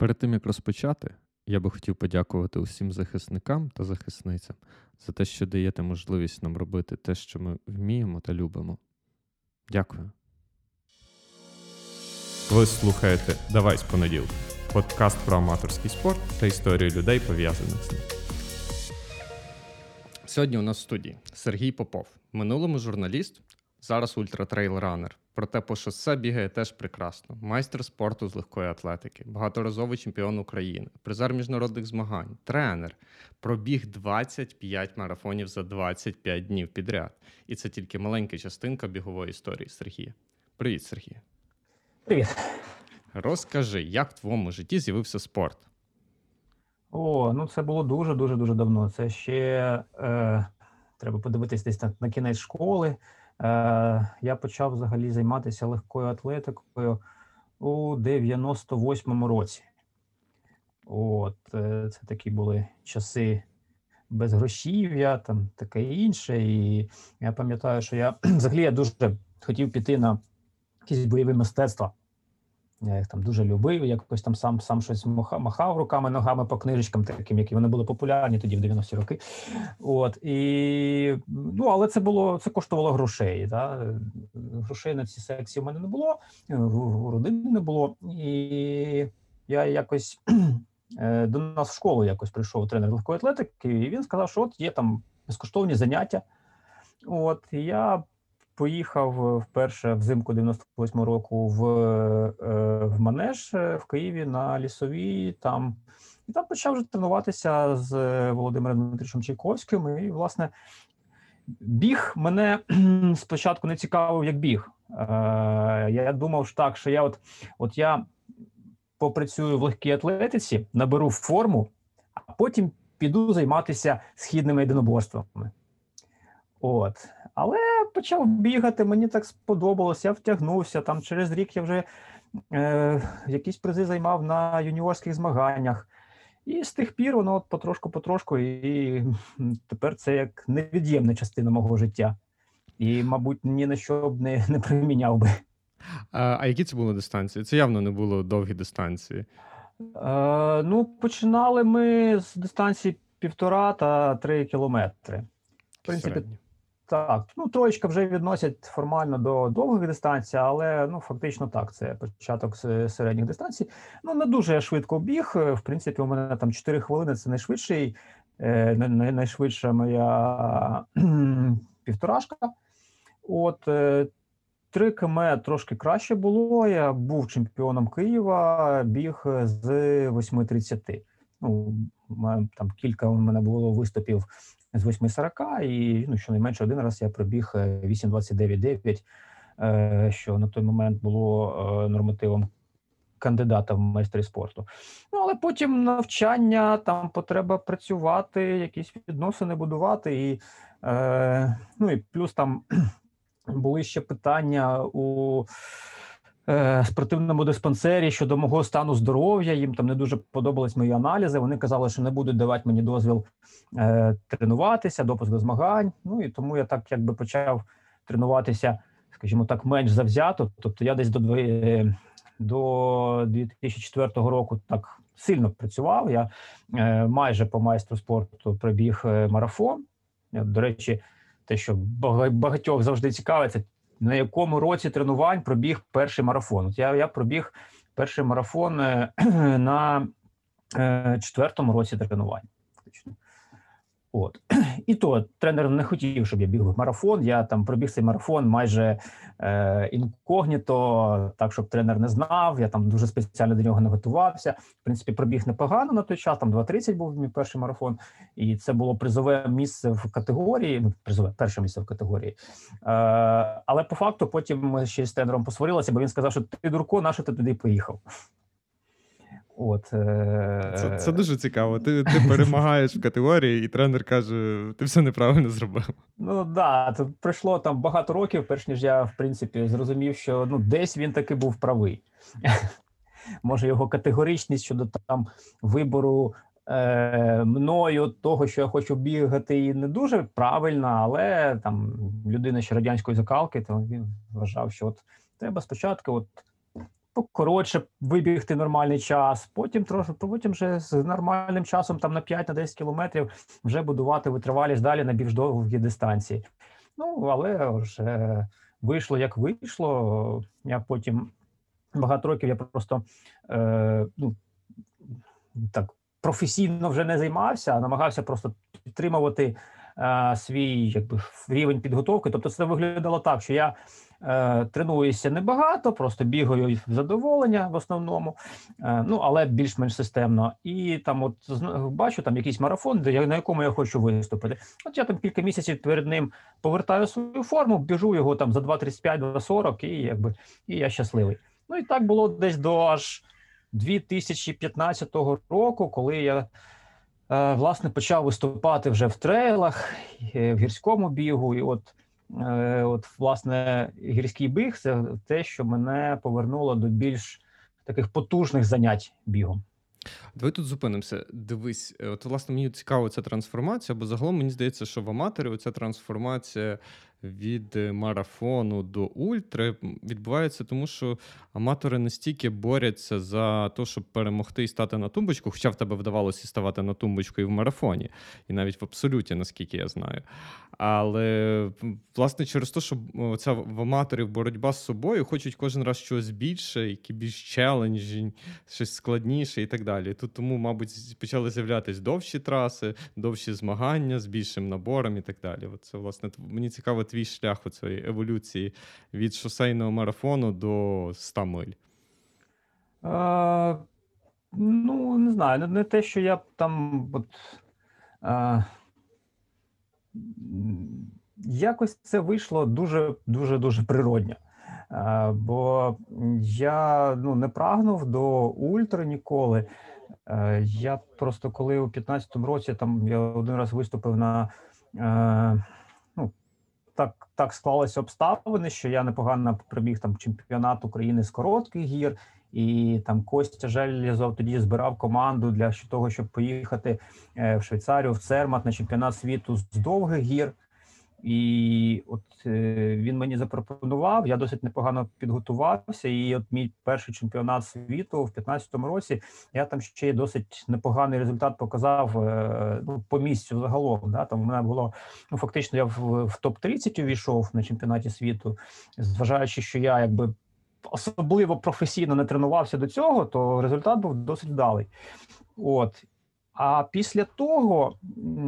Перед тим як розпочати, я би хотів подякувати усім захисникам та захисницям за те, що даєте можливість нам робити те, що ми вміємо та любимо. Дякую. Ви слухаєте Давай з понеділка. Подкаст про аматорський спорт та історію людей, пов'язаних з ним. Сьогодні у нас в студії Сергій Попов, минулому журналіст, зараз ультратрейл-ранер. Проте по шосе бігає теж прекрасно. Майстер спорту з легкої атлетики, багаторазовий чемпіон України, призер міжнародних змагань, тренер. Пробіг 25 марафонів за 25 днів підряд. І це тільки маленька частинка бігової історії Сергія. Привіт, Сергій. Привіт. Розкажи, як в твоєму житті з'явився спорт? О, ну це було дуже дуже дуже давно. Це ще е, треба подивитись десь на, на кінець школи. Е, Я почав взагалі займатися легкою атлетикою у 98-му році. От, е, це такі були часи без грошів'я, там таке інше. І я пам'ятаю, що я взагалі я дуже хотів піти на якісь бойові мистецтва. Я їх там дуже любив, якось там сам сам щось махав, махав руками, ногами по книжечкам, таким, які вони були популярні тоді, в 90-ті роки. От і ну, але це було це коштувало грошей. Да? Грошей на ці секції в мене не було, у родини не було. І я якось е, до нас в школу якось прийшов тренер легкої атлетики, і він сказав, що от є там безкоштовні заняття. От і я поїхав вперше взимку 98 року в е, в Манеж е, в Києві на лісовій. Там і там почав вже тренуватися з Володимиром Дмитричем Чайковським. І, власне, біг мене спочатку не цікавив, як біг. Е, я думав що так, що я от, от я попрацюю в легкій атлетиці, наберу форму, а потім піду займатися східними єдиноборствами. От. Але почав бігати, мені так сподобалося, я втягнувся. Там через рік я вже е, якісь призи займав на юніорських змаганнях. І з тих пір воно потрошку-потрошку, і тепер це як невід'ємна частина мого життя. І, мабуть, ні на що б не не приміняв би. А а які це були дистанції? Це явно не було довгі дистанції. Е, Ну, починали ми з дистанції півтора та три кілометри. В принципі, Середні. Так, ну троєчка вже відносять формально до довгих дистанцій, але ну фактично так. Це початок середніх дистанцій. Ну не дуже швидко біг. В принципі, у мене там 4 хвилини. Це найшвидший, е, найшвидша моя півторашка. От 3 е, км трошки краще було. Я був чемпіоном Києва, біг з 8.30. Ну там кілька у мене було виступів з 8.40 і ну, щонайменше один раз я пробіг 8.29.9, е, е, що на той момент було е, нормативом кандидата в майстри спорту. Ну але потім навчання, там потреба працювати, якісь відносини будувати, і ну і плюс там були ще питання у. Е, спортивному диспансері щодо мого стану здоров'я. Їм там не дуже подобались мої аналізи. Вони казали, що не будуть давати мені дозвіл е, тренуватися, допуск до змагань. Ну і тому я так якби почав тренуватися, скажімо так, менш завзято. Тобто я десь до е, до 2004 року так сильно працював. Я е, майже по майстру спорту пробіг е, марафон. До речі, те, що багатьох завжди цікавиться на якому році тренувань пробіг перший марафон. От я я пробіг перший марафон е, на е, четвертому році тренувань. Фактично. От і то тренер не хотів, щоб я біг марафон. Я там пробіг цей марафон майже е, інкогніто, так щоб тренер не знав. Я там дуже спеціально до нього не готувався. В принципі, пробіг непогано на той час. Там 2.30 був мій перший марафон, і це було призове місце в категорії. Ну, призове перше місце в категорії. Е, Але по факту потім ми ще з тренером посварилися, бо він сказав, що ти дурко, на що ти туди поїхав. От, е... Це це дуже цікаво. Ти ти перемагаєш в категорії, і тренер каже: ти все неправильно зробив. Ну так, да, це пройшло там багато років, перш ніж я, в принципі, зрозумів, що ну, десь він таки був правий. Може, його категоричність щодо там вибору е, мною того, що я хочу бігати, і не дуже правильна, але там людина ще радянської закалки, то він вважав, що от треба спочатку от коротше вибігти нормальний час, потім трошки, потім вже з нормальним часом, там на 5 на 10 кілометрів, вже будувати витривалість далі на більш довгі дистанції. Ну, але вже вийшло як вийшло. Я потім багато років я просто е, ну, так професійно вже не займався, а намагався просто підтримувати е, свій якби рівень підготовки. Тобто, це виглядало так, що я е, тренуюся небагато, просто бігаю в задоволення в основному, е, ну але більш-менш системно. І там, от бачу там якийсь марафон, де на якому я хочу виступити. От я там кілька місяців перед ним повертаю свою форму, біжу його там за 2.35, 2.40 і якби і я щасливий. Ну і так було десь до аж 2015 року, коли я е, власне почав виступати вже в трейлах, е, в гірському бігу. І от, от власне гірський біг це те, що мене повернуло до більш таких потужних занять бігом. Давай тут зупинимося. Дивись, е, от власне мені цікава ця трансформація, бо загалом мені здається, що в аматорі ця трансформація від е, марафону до ультри відбувається, тому що аматори настільки борються за те, щоб перемогти і стати на тумбочку, хоча в тебе вдавалося ставати на тумбочку і в марафоні, і навіть в абсолюті, наскільки я знаю. Але власне через те, що ця в аматорів боротьба з собою, хочуть кожен раз щось більше, які більш челенджі, щось складніше і так далі. Тут тому, мабуть, почали з'являтися довші траси, довші змагання з більшим набором і так далі. От це, власне, мені цікаво твій шлях у цієї еволюції від шосейного марафону до 100 миль. Е, ну, не знаю, не, те, що я там от, м, якось це вийшло дуже дуже дуже природньо. Е, бо я ну, не прагнув до ультра ніколи. Е, я просто коли у 15-му році там я один раз виступив на ну, так, так склалися обставини, що я непогано прибіг там чемпіонат України з коротких гір. І там Костя Желізов тоді збирав команду для того, щоб поїхати е, в Швейцарію в Цермат на чемпіонат світу з довгих гір. І от е, він мені запропонував. Я досить непогано підготувався. І от мій перший чемпіонат світу в 15-му році я там ще досить непоганий результат показав е, ну, по місцю загалом. Да? Там в мене було ну фактично я в, в топ 30 увійшов на чемпіонаті світу, зважаючи, що я якби особливо професійно не тренувався до цього, то результат був досить вдалий. От. А після того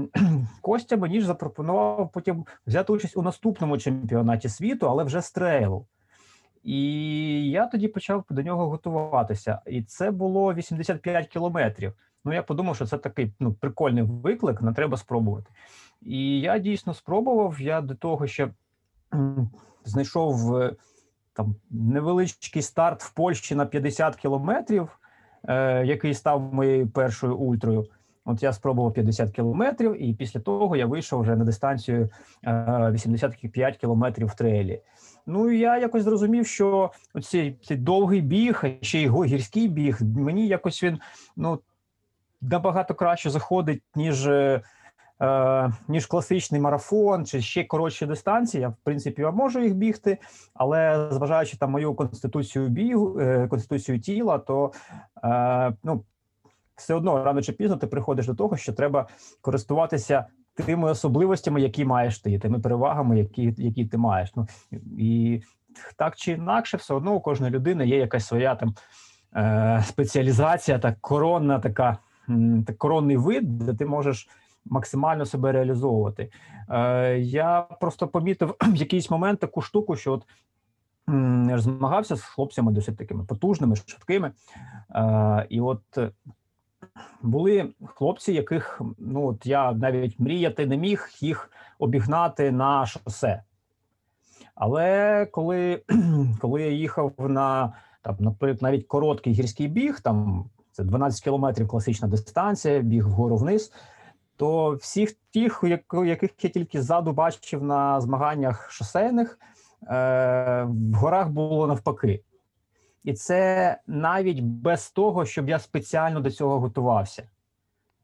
Костя мені ж запропонував потім взяти участь у наступному чемпіонаті світу, але вже з трейлу. І я тоді почав до нього готуватися. І це було 85 кілометрів. Ну, я подумав, що це такий ну, прикольний виклик, не треба спробувати. І я дійсно спробував. Я до того ще знайшов е, там невеличкий старт в Польщі на 50 кілометрів, е, який став моєю першою ультрою. От я спробував 50 кілометрів, і після того я вийшов вже на дистанцію е, 85 кілометрів в трейлі. Ну і я якось зрозумів, що цей довгий біг, ще й гірський біг, мені якось він ну набагато краще заходить, ніж. е, е, ніж класичний марафон чи ще коротші дистанції. Я в принципі я можу їх бігти, але зважаючи там мою конституцію бігу, е, конституцію тіла, то е, ну все одно рано чи пізно ти приходиш до того, що треба користуватися тими особливостями, які маєш ти, тими перевагами, які, які ти маєш. Ну і так чи інакше, все одно у кожної людини є якась своя там е, спеціалізація, так коронна така. так коронний вид, де ти можеш максимально себе реалізовувати. Е, я просто помітив в якийсь момент таку штуку, що от м, змагався з хлопцями досить такими потужними, швидкими. Е, і от були хлопці, яких ну от я навіть мріяти не міг їх обігнати на шосе. Але коли, коли я їхав на там, наприклад, навіть короткий гірський біг, там це 12 кілометрів класична дистанція, біг вгору вниз, то всіх тих, яких я тільки ззаду бачив на змаганнях шосейних, е, в горах було навпаки. І це навіть без того, щоб я спеціально до цього готувався.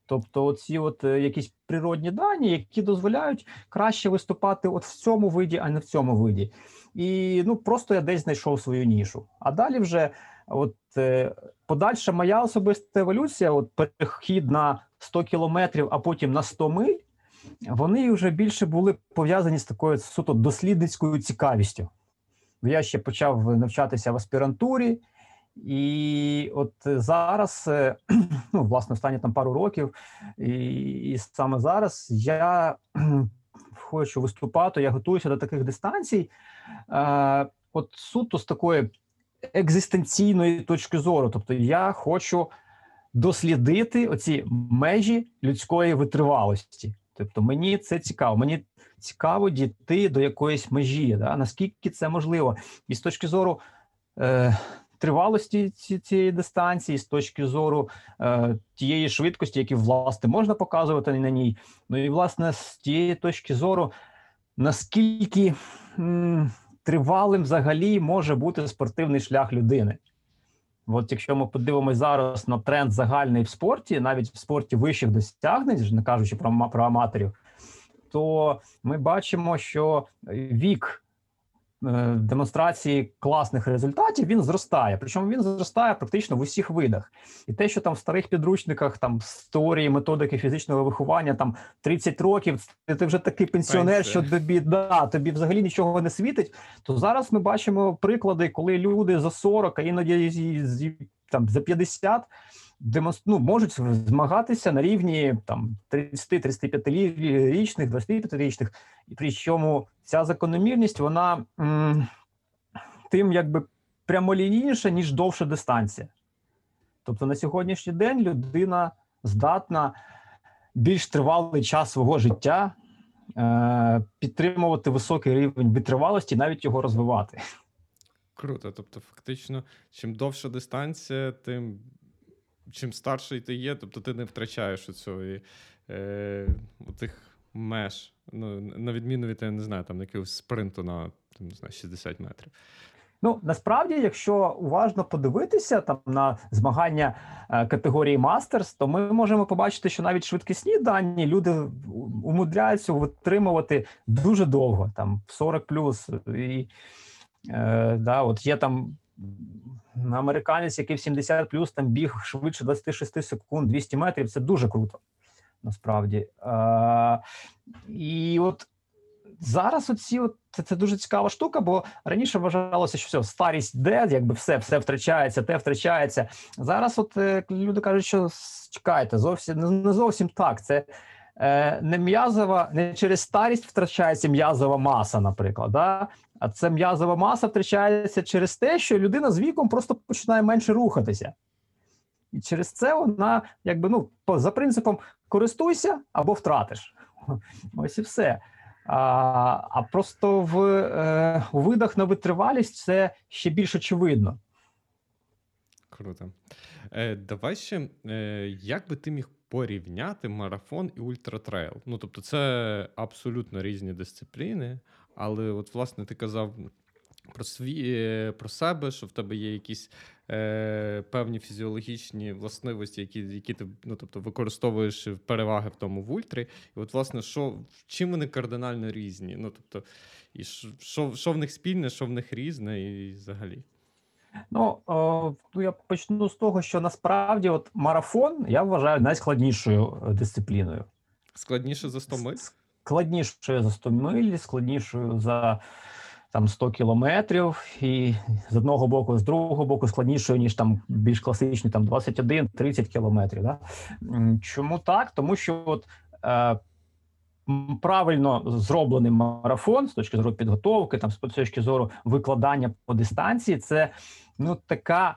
Тобто, оці от е, якісь природні дані, які дозволяють краще виступати от в цьому виді, а не в цьому виді. І ну просто я десь знайшов свою нішу. А далі вже от е, подальша моя особиста еволюція, от перехід на 100 кілометрів, а потім на 100 миль, вони вже більше були пов'язані з такою суто дослідницькою цікавістю. Я ще почав навчатися в аспірантурі, і от зараз, е, ну, власне, останні там пару років, і, і саме зараз я хочу виступати, я готуюся до таких дистанцій. Е, от суто з такої екзистенційної точки зору. Тобто, я хочу дослідити оці межі людської витривалості. Тобто, мені це цікаво. Мені цікаво дійти до якоїсь межі, да? наскільки це можливо, і з точки зору. Е, Тривалості ці- цієї дистанції, з точки зору е, тієї швидкості, які власне можна показувати на ній. Ну і власне з тієї точки зору, наскільки м, тривалим взагалі може бути спортивний шлях людини. От якщо ми подивимось зараз на тренд загальний в спорті, навіть в спорті вищих досягнень, не кажучи про, про аматорів, то ми бачимо, що вік демонстрації класних результатів він зростає. Причому він зростає практично в усіх видах. І те, що там в старих підручниках, там з теорії методики фізичного виховання, там 30 років, ти, ти вже такий пенсіонер, що тобі да, тобі взагалі нічого не світить. То зараз ми бачимо приклади, коли люди за 40, а іноді там за 50 демонс- ну, можуть змагатися на рівні там 30-35-річних, 25-річних. І причому ця закономірність вона м, тим якби прямолінійніша, ніж довша дистанція. Тобто на сьогоднішній день людина здатна більш тривалий час свого життя е, підтримувати високий рівень витривалості, навіть його розвивати. Круто. Тобто, фактично, чим довша дистанція, тим чим старший ти є, тобто ти не втрачаєш оцього е, тих меж. Ну, на відміну від, я не знаю, там якогось спринту на там, не знаю, 60 метрів. Ну насправді, якщо уважно подивитися там на змагання е, категорії мастерс, то ми можемо побачити, що навіть швидкісні дані люди умудряються витримувати дуже довго, там 40 плюс. І е, да, от є там американець, який в 70 плюс там біг швидше 26 секунд, 200 метрів. Це дуже круто. Насправді. Е, і от зараз оці от це, це дуже цікава штука, бо раніше вважалося, що все, старість йде, якби все, все втрачається, те втрачається. Зараз, от е, люди кажуть, що чекайте, зовсім не, не зовсім так. Це е, не м'язова, не через старість втрачається м'язова маса, наприклад. Да? А це м'язова маса втрачається через те, що людина з віком просто починає менше рухатися. І через це вона, якби ну, за принципом користуйся або втратиш. Ось і все. А, а просто в е, видах на витривалість це ще більш очевидно. Круто. Е, давай ще, е, як би ти міг порівняти марафон і ультратрейл? Ну, тобто, це абсолютно різні дисципліни, але, от, власне, ти казав про свій, е, про себе, що в тебе є якісь е, певні фізіологічні властивості, які, які ти ну, тобто, використовуєш переваги в тому в ультрі. І от, власне, що, чим вони кардинально різні? Ну, тобто, і що, що, що в них спільне, що в них різне, і взагалі. Ну, о, ну я почну з того, що насправді от марафон я вважаю найскладнішою е, дисципліною. Складніше за 100 миль? Складнішою за 100 миль, складнішою за там 100 кілометрів, і з одного боку, з другого боку, складнішою, ніж там більш класичні там 21-30 кілометрів. Да? Чому так? Тому що от е, правильно зроблений марафон з точки зору підготовки, там з точки зору викладання по дистанції, це ну така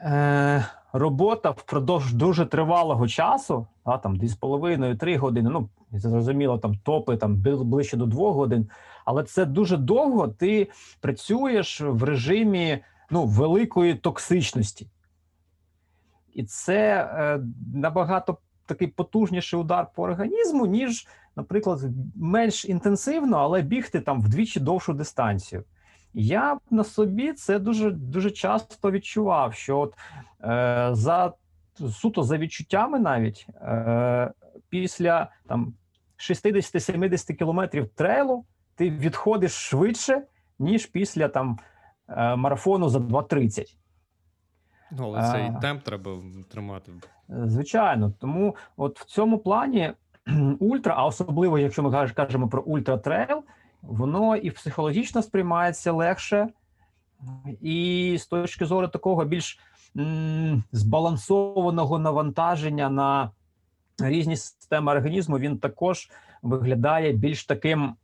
е, робота впродовж дуже тривалого часу, а, там 2,5-3 години. Ну зрозуміло, там топи там ближче до 2 годин. Але це дуже довго. Ти працюєш в режимі ну, великої токсичності, і це е, набагато такий потужніший удар по організму, ніж, наприклад, менш інтенсивно, але бігти там вдвічі довшу дистанцію. Я на собі це дуже дуже часто відчував, що от, е, за суто за відчуттями, навіть е, після там 60-70 кілометрів трейлу ти відходиш швидше, ніж після там е, марафону за 2.30. Ну, але цей А. темп треба тримати. Звичайно, тому, от в цьому. Е, плані ультра, а особливо, якщо ми кажемо про ультра-трейл, воно і психологічно сприймається легше, і з точки зору такого більш збалансованого навантаження на різні системи організму, він також виглядає більш таким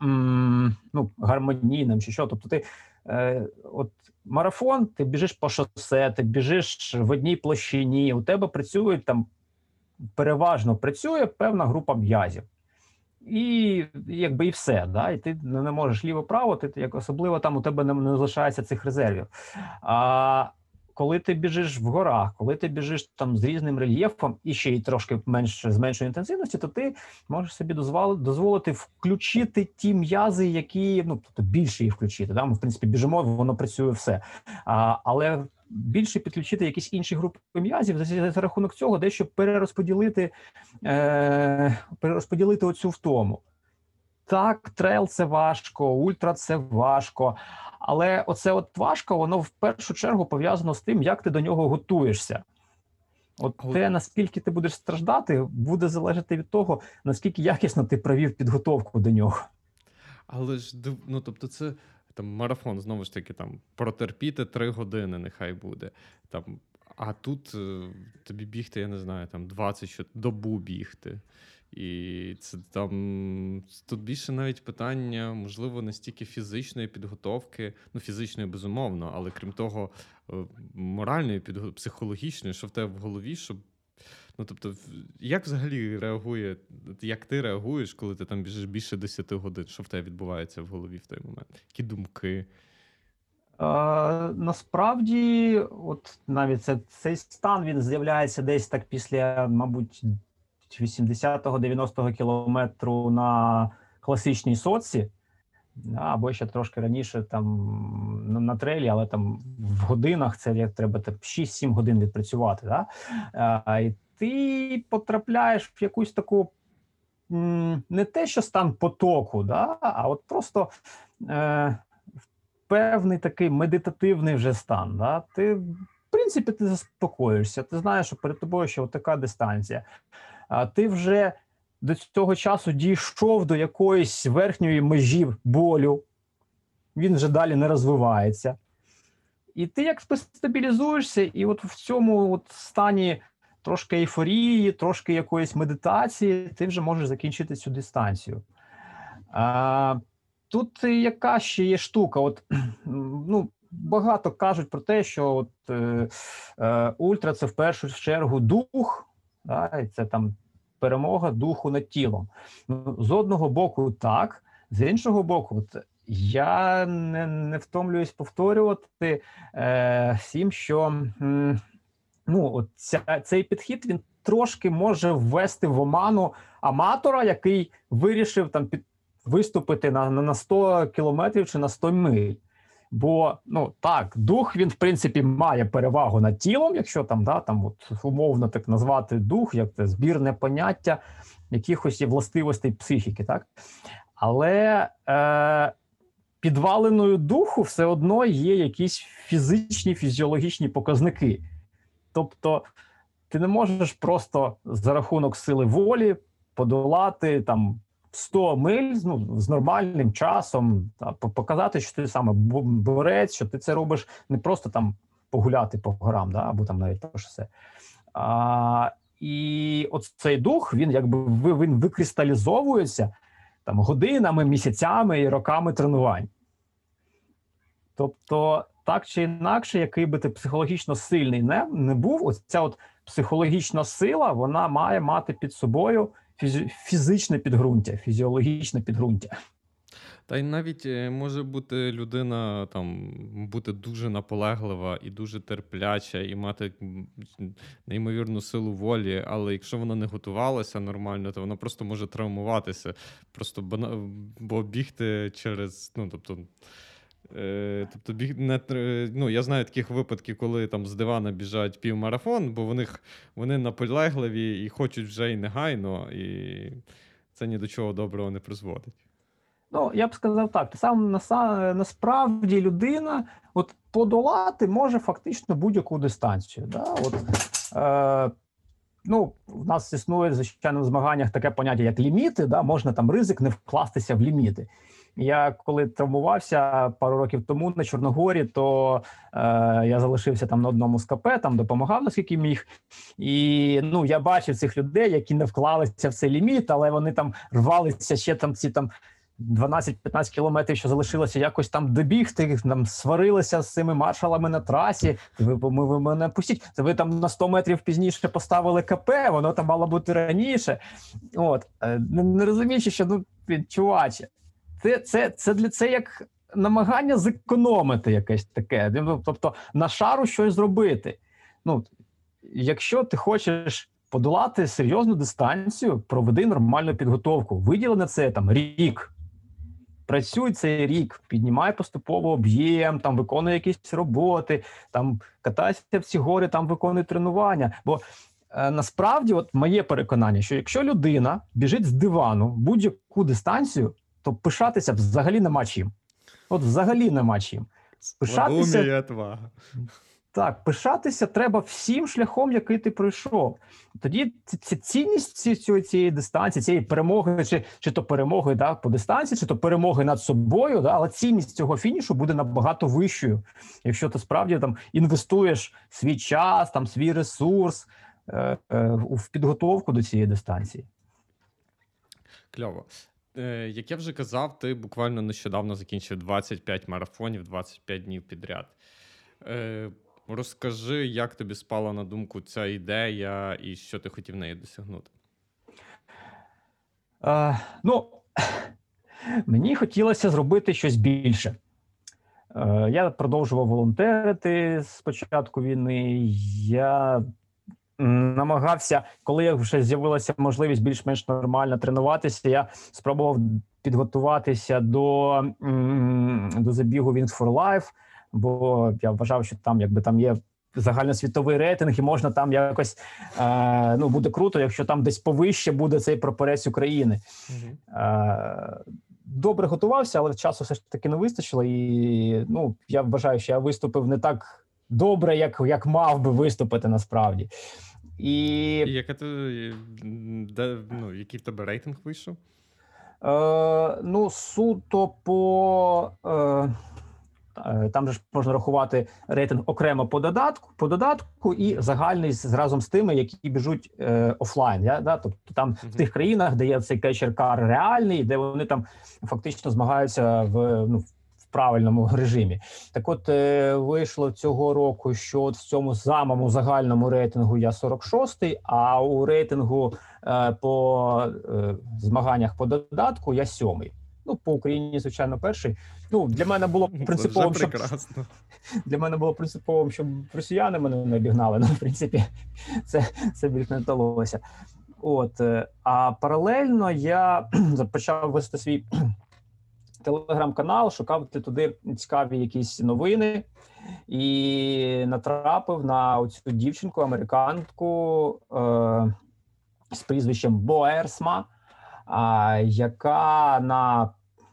ну, гармонійним чи що. Тобто, ти е, от марафон, ти біжиш по шосе, ти біжиш в одній площині, у тебе працюють там переважно працює певна група м'язів. І якби і все, да? і ти не можеш ліво-право, ти як особливо там у тебе не, не залишається цих резервів. А коли ти біжиш в горах, коли ти біжиш там з різним рельєфом і ще й трошки менш з меншої інтенсивності, то ти можеш собі дозволити, включити ті м'язи, які ну тобто більше їх включити. Да? Ми в принципі біжимо, воно працює все. А, але більше підключити якісь інші групи м'язів за рахунок цього, дещо перерозподілити, е, перерозподілити оцю втому. Так, трейл це важко, ультра це важко. Але оце от важко, воно в першу чергу пов'язано з тим, як ти до нього готуєшся. От те, наскільки ти будеш страждати, буде залежати від того, наскільки якісно ти провів підготовку до нього. Але ж ну, тобто, це там марафон, знову ж таки, там протерпіти три години, нехай буде. Там, а тут е, тобі бігти, я не знаю, там 20 що добу бігти. І це там тут більше навіть питання, можливо, не стільки фізичної підготовки, ну фізичної, безумовно, але крім того, е, моральної, психологічної, що в тебе в голові, щоб. Ну, тобто, як взагалі реагує, як ти реагуєш, коли ти там біжиш більше 10 годин? Що в тебе відбувається в голові в той момент? Які думки? Е, насправді, от навіть це, цей стан він з'являється десь так після, мабуть, 80-90 кілометру на класичній соці, або ще трошки раніше там на, трейлі, але там в годинах це як треба так, 6-7 годин відпрацювати. Да? Е, і ти потрапляєш в якусь таку не те, що стан потоку, да, а от просто. Е, певний такий медитативний вже стан. Да? Ти, в принципі, ти заспокоїшся, ти знаєш, що перед тобою ще така дистанція. А ти вже до цього часу дійшов до якоїсь верхньої межі болю, він вже далі не розвивається. І ти як стабілізуєшся, і от в цьому от стані трошки ейфорії, трошки якоїсь медитації, ти вже можеш закінчити цю дистанцію. А, Тут яка ще є штука? От ну багато кажуть про те, що от е, е, ультра це в першу чергу дух, да, і це там перемога духу над тілом. Ну, з одного боку, так, з іншого боку, я не, не втомлююсь повторювати е, всім, що ну, ця, цей підхід він трошки може ввести в оману аматора, який вирішив там під виступити на на 100 кілометрів чи на 100 миль. Бо ну так, дух він в принципі має перевагу над тілом, якщо там да там от умовно так назвати дух, як це збірне поняття якихось властивостей психіки, так але е, підваленою духу все одно є якісь фізичні фізіологічні показники. Тобто ти не можеш просто за рахунок сили волі подолати там 100 миль ну, з нормальним часом, та, показати, що ти саме борець, що ти це робиш не просто там погуляти по горам, да, або там навіть по шосе. А, і от цей дух він якби він викристалізовується там годинами, місяцями і роками тренувань. Тобто, так чи інакше, який би ти психологічно сильний не, не був, ось ця от психологічна сила, вона має мати під собою фізичне підґрунтя, фізіологічне підґрунтя. Та й навіть е, може бути людина там бути дуже наполеглива і дуже терпляча, і мати неймовірну силу волі, але якщо вона не готувалася нормально, то вона просто може травмуватися. Просто бо бігти через, ну тобто. Е, тобто не ну, я знаю таких випадків, коли там з дивана біжать півмарафон, бо вони, вони наполегливі і хочуть вже й негайно, і це ні до чого доброго не призводить. Ну, я б сказав так: сам насправді людина от подолати може фактично будь-яку дистанцію. Да? От, е, ну, в нас існує звичайно в змаганнях таке поняття, як ліміти. Да? Можна там ризик не вкластися в ліміти. Я коли травмувався пару років тому на Чорногорі, то е, я залишився там на одному з КП, там допомагав наскільки міг. І ну я бачив цих людей, які не вклалися в цей ліміт, але вони там рвалися ще там ці там 12-15 кілометрів, що залишилося якось там добігти, там сварилися з цими маршалами на трасі. Ви, ми, ви мене пустіть. Це ви там на 100 метрів пізніше поставили КП, воно там мало бути раніше. От Е, не розуміючи, що ну чуваче, це, це, це для це як намагання зекономити якесь таке. Ну, Тобто на шару щось зробити. Ну, якщо ти хочеш подолати серйозну дистанцію, проведи нормальну підготовку. Виділи на це там рік. Працюй цей рік, піднімай поступово об'єм, там виконуй якісь роботи, там катайся в ці гори, там виконуй тренування. Бо е, насправді, от моє переконання, що якщо людина біжить з дивану будь-яку дистанцію, то пишатися взагалі нема чим. От взагалі нема чим. Пишатися- і отвага. Так, пишатися треба всім шляхом, який ти пройшов. Тоді ці- цінність цієї, дистанції, цієї перемоги, чи, чи то перемоги да, по дистанції, чи то перемоги над собою, да, але цінність цього фінішу буде набагато вищою, якщо ти справді там інвестуєш свій час, там свій ресурс е, е, в підготовку до цієї дистанції. Кльово. Е, як я вже казав, ти буквально нещодавно закінчив 25 марафонів, 25 днів підряд. Е, розкажи, як тобі спала на думку ця ідея і що ти хотів неї досягнути? Е, ну, мені хотілося зробити щось більше. Я продовжував волонтерити з початку війни. Я намагався, коли вже з'явилася можливість більш-менш нормально тренуватися, я спробував підготуватися до, до забігу Wings for Life, бо я вважав, що там якби там є загальносвітовий рейтинг, і можна там якось е, ну буде круто, якщо там десь повище буде цей прапорець України. Е, Добре готувався, але часу все ж таки не вистачило. І ну я вважаю, що я виступив не так добре, як, як мав би виступити насправді. І І яка ти, де, ну, який в тебе рейтинг вийшов? Е, ну, суто по е, е, там же ж можна рахувати рейтинг окремо по додатку, по додатку і загальний з- разом з тими, які біжуть е, офлайн. Я, да? Тобто там в тих країнах, де є цей кетчер-кар реальний, де вони там фактично змагаються в ну. Правильному режимі, так от е, вийшло цього року, що от в цьому самому загальному рейтингу я 46-й, а у рейтингу е, по е, змаганнях по додатку я сьомий. Ну, по Україні, звичайно, перший. Ну, для мене було принциповим, щоб для мене було принциповим, щоб росіяни мене не обігнали. Ну, в принципі, це, це більш не вдалося. От, а паралельно я почав вести свій телеграм-канал, шукав туди цікаві якісь новини і натрапив на цю дівчинку, американку е, з прізвищем Боерсма, а, яка на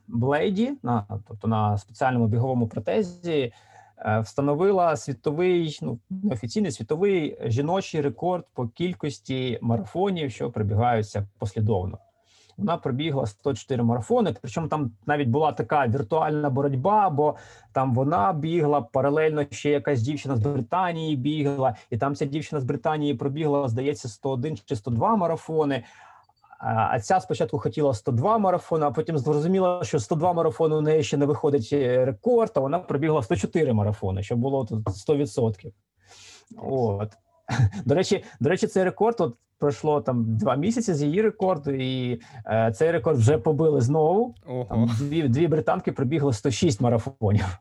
блейді, на, тобто на спеціальному біговому протезі, е, встановила світовий, ну неофіційний світовий жіночий рекорд по кількості марафонів, що прибігаються послідовно. Вона пробігла 104 марафони. Причому там навіть була така віртуальна боротьба, бо там вона бігла паралельно ще якась дівчина з Британії бігла, і там ця дівчина з Британії пробігла, здається, 101 чи 102 марафони. А ця спочатку хотіла 102 марафони, а потім зрозуміла, що 102 марафони у неї ще не виходить е, рекорд, а вона пробігла 104 марафони, що було тут 100%. От. До речі, до речі, цей рекорд от пройшло там два місяці з її рекорду, і е, цей рекорд вже побили знову. Ого. Там дві, дві британки пробігли 106 марафонів.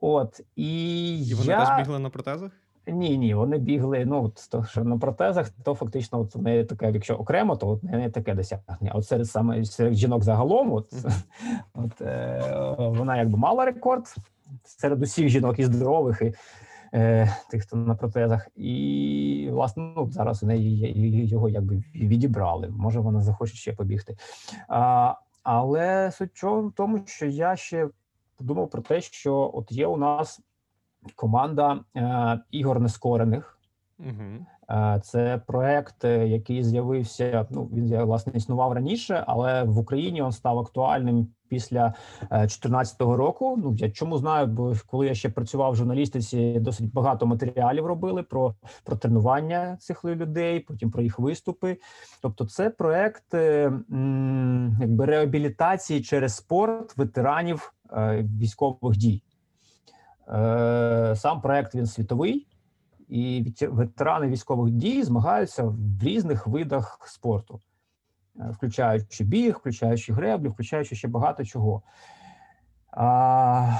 От і, І вони я... теж бігли на протезах? Ні, ні, вони бігли. Ну от то, що на протезах, то фактично, от в неї таке, якщо окремо, то от в неї таке досягнення. От серед саме серед жінок загалом, от, от е, вона якби мала рекорд серед усіх жінок і здорових, і е, тих, хто на протезах. І власне, ну зараз у неї є- його якби відібрали. Може, вона захоче ще побігти. А, Але суть в тому, що я ще подумав про те, що от є у нас команда е, ігор нескорених. Угу. Е, Це проект, е, який з'явився. Ну він власне існував раніше, але в Україні він став актуальним після 2014 року. Ну я чому знаю, бо коли я ще працював в журналістиці, досить багато матеріалів робили про, про тренування цих людей, потім про їх виступи. Тобто, це проект е, якби реабілітації через спорт ветеранів е, військових дій. Е, Сам проект він світовий і ветерани військових дій змагаються в різних видах спорту, е, включаючи біг, включаючи греблю, включаючи ще багато чого. А,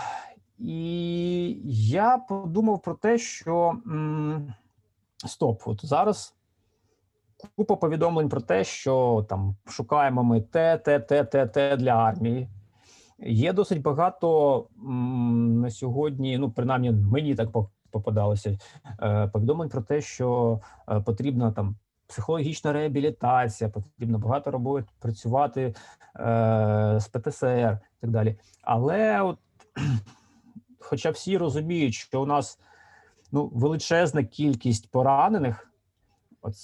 і я подумав про те, що м, стоп, от зараз купа повідомлень про те, що там шукаємо ми те, те, те, те, те для армії. Є досить багато м, на сьогодні, ну принаймні мені так попадалося е, повідомлень про те, що е, потрібна там психологічна реабілітація, потрібно багато роботи працювати е, з ПТСР і так далі. Але от, хоча всі розуміють, що у нас ну, величезна кількість поранених, от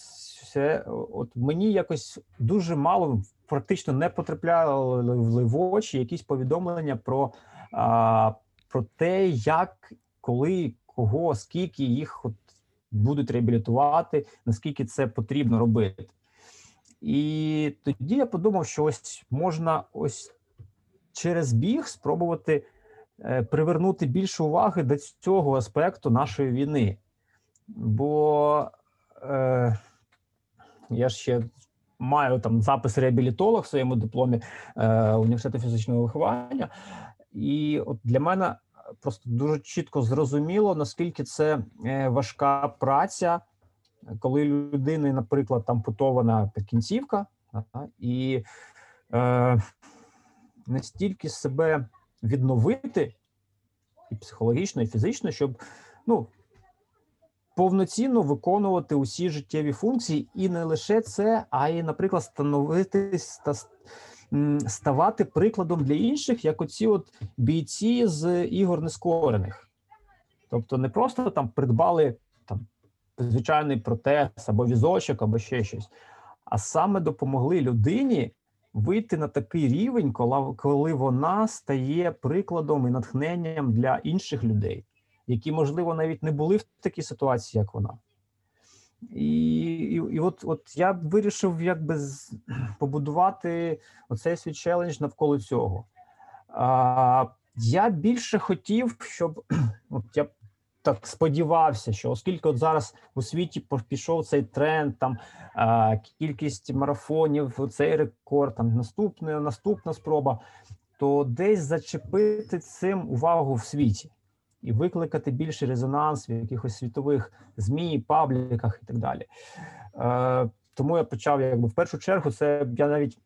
це от мені якось дуже мало, практично не потрапляли в очі якісь повідомлення про, а, про те, як, коли, кого, скільки їх от будуть реабілітувати, наскільки це потрібно робити. І тоді я подумав, що ось можна ось через біг спробувати е, привернути більше уваги до цього аспекту нашої війни. Бо е, я ще маю там запис реабілітолог в своєму дипломі е, університету фізичного виховання, і от для мене просто дуже чітко зрозуміло, наскільки це е, важка праця, коли людини, наприклад, там путована кінцівка, і е, настільки себе відновити і психологічно, і фізично, щоб ну, повноцінно виконувати усі життєві функції, і не лише це, а й, наприклад, становитись та ставати прикладом для інших, як оці от бійці з ігор нескорених. Тобто не просто там придбали там звичайний протез або візочок, або ще щось, а саме допомогли людині вийти на такий рівень, коли, вона стає прикладом і натхненням для інших людей, які, можливо, навіть не були в такій ситуації, як вона. І, і, і от, от я вирішив якби побудувати оцей свій челендж навколо цього. А, я більше хотів, щоб от я так сподівався, що оскільки от зараз у світі пішов цей тренд, там а, кількість марафонів, цей рекорд, там наступне, наступна спроба, то десь зачепити цим увагу в світі і викликати більший резонанс в якихось світових змі, пабліках і так далі. Е, тому я почав якби в першу чергу. Це я навіть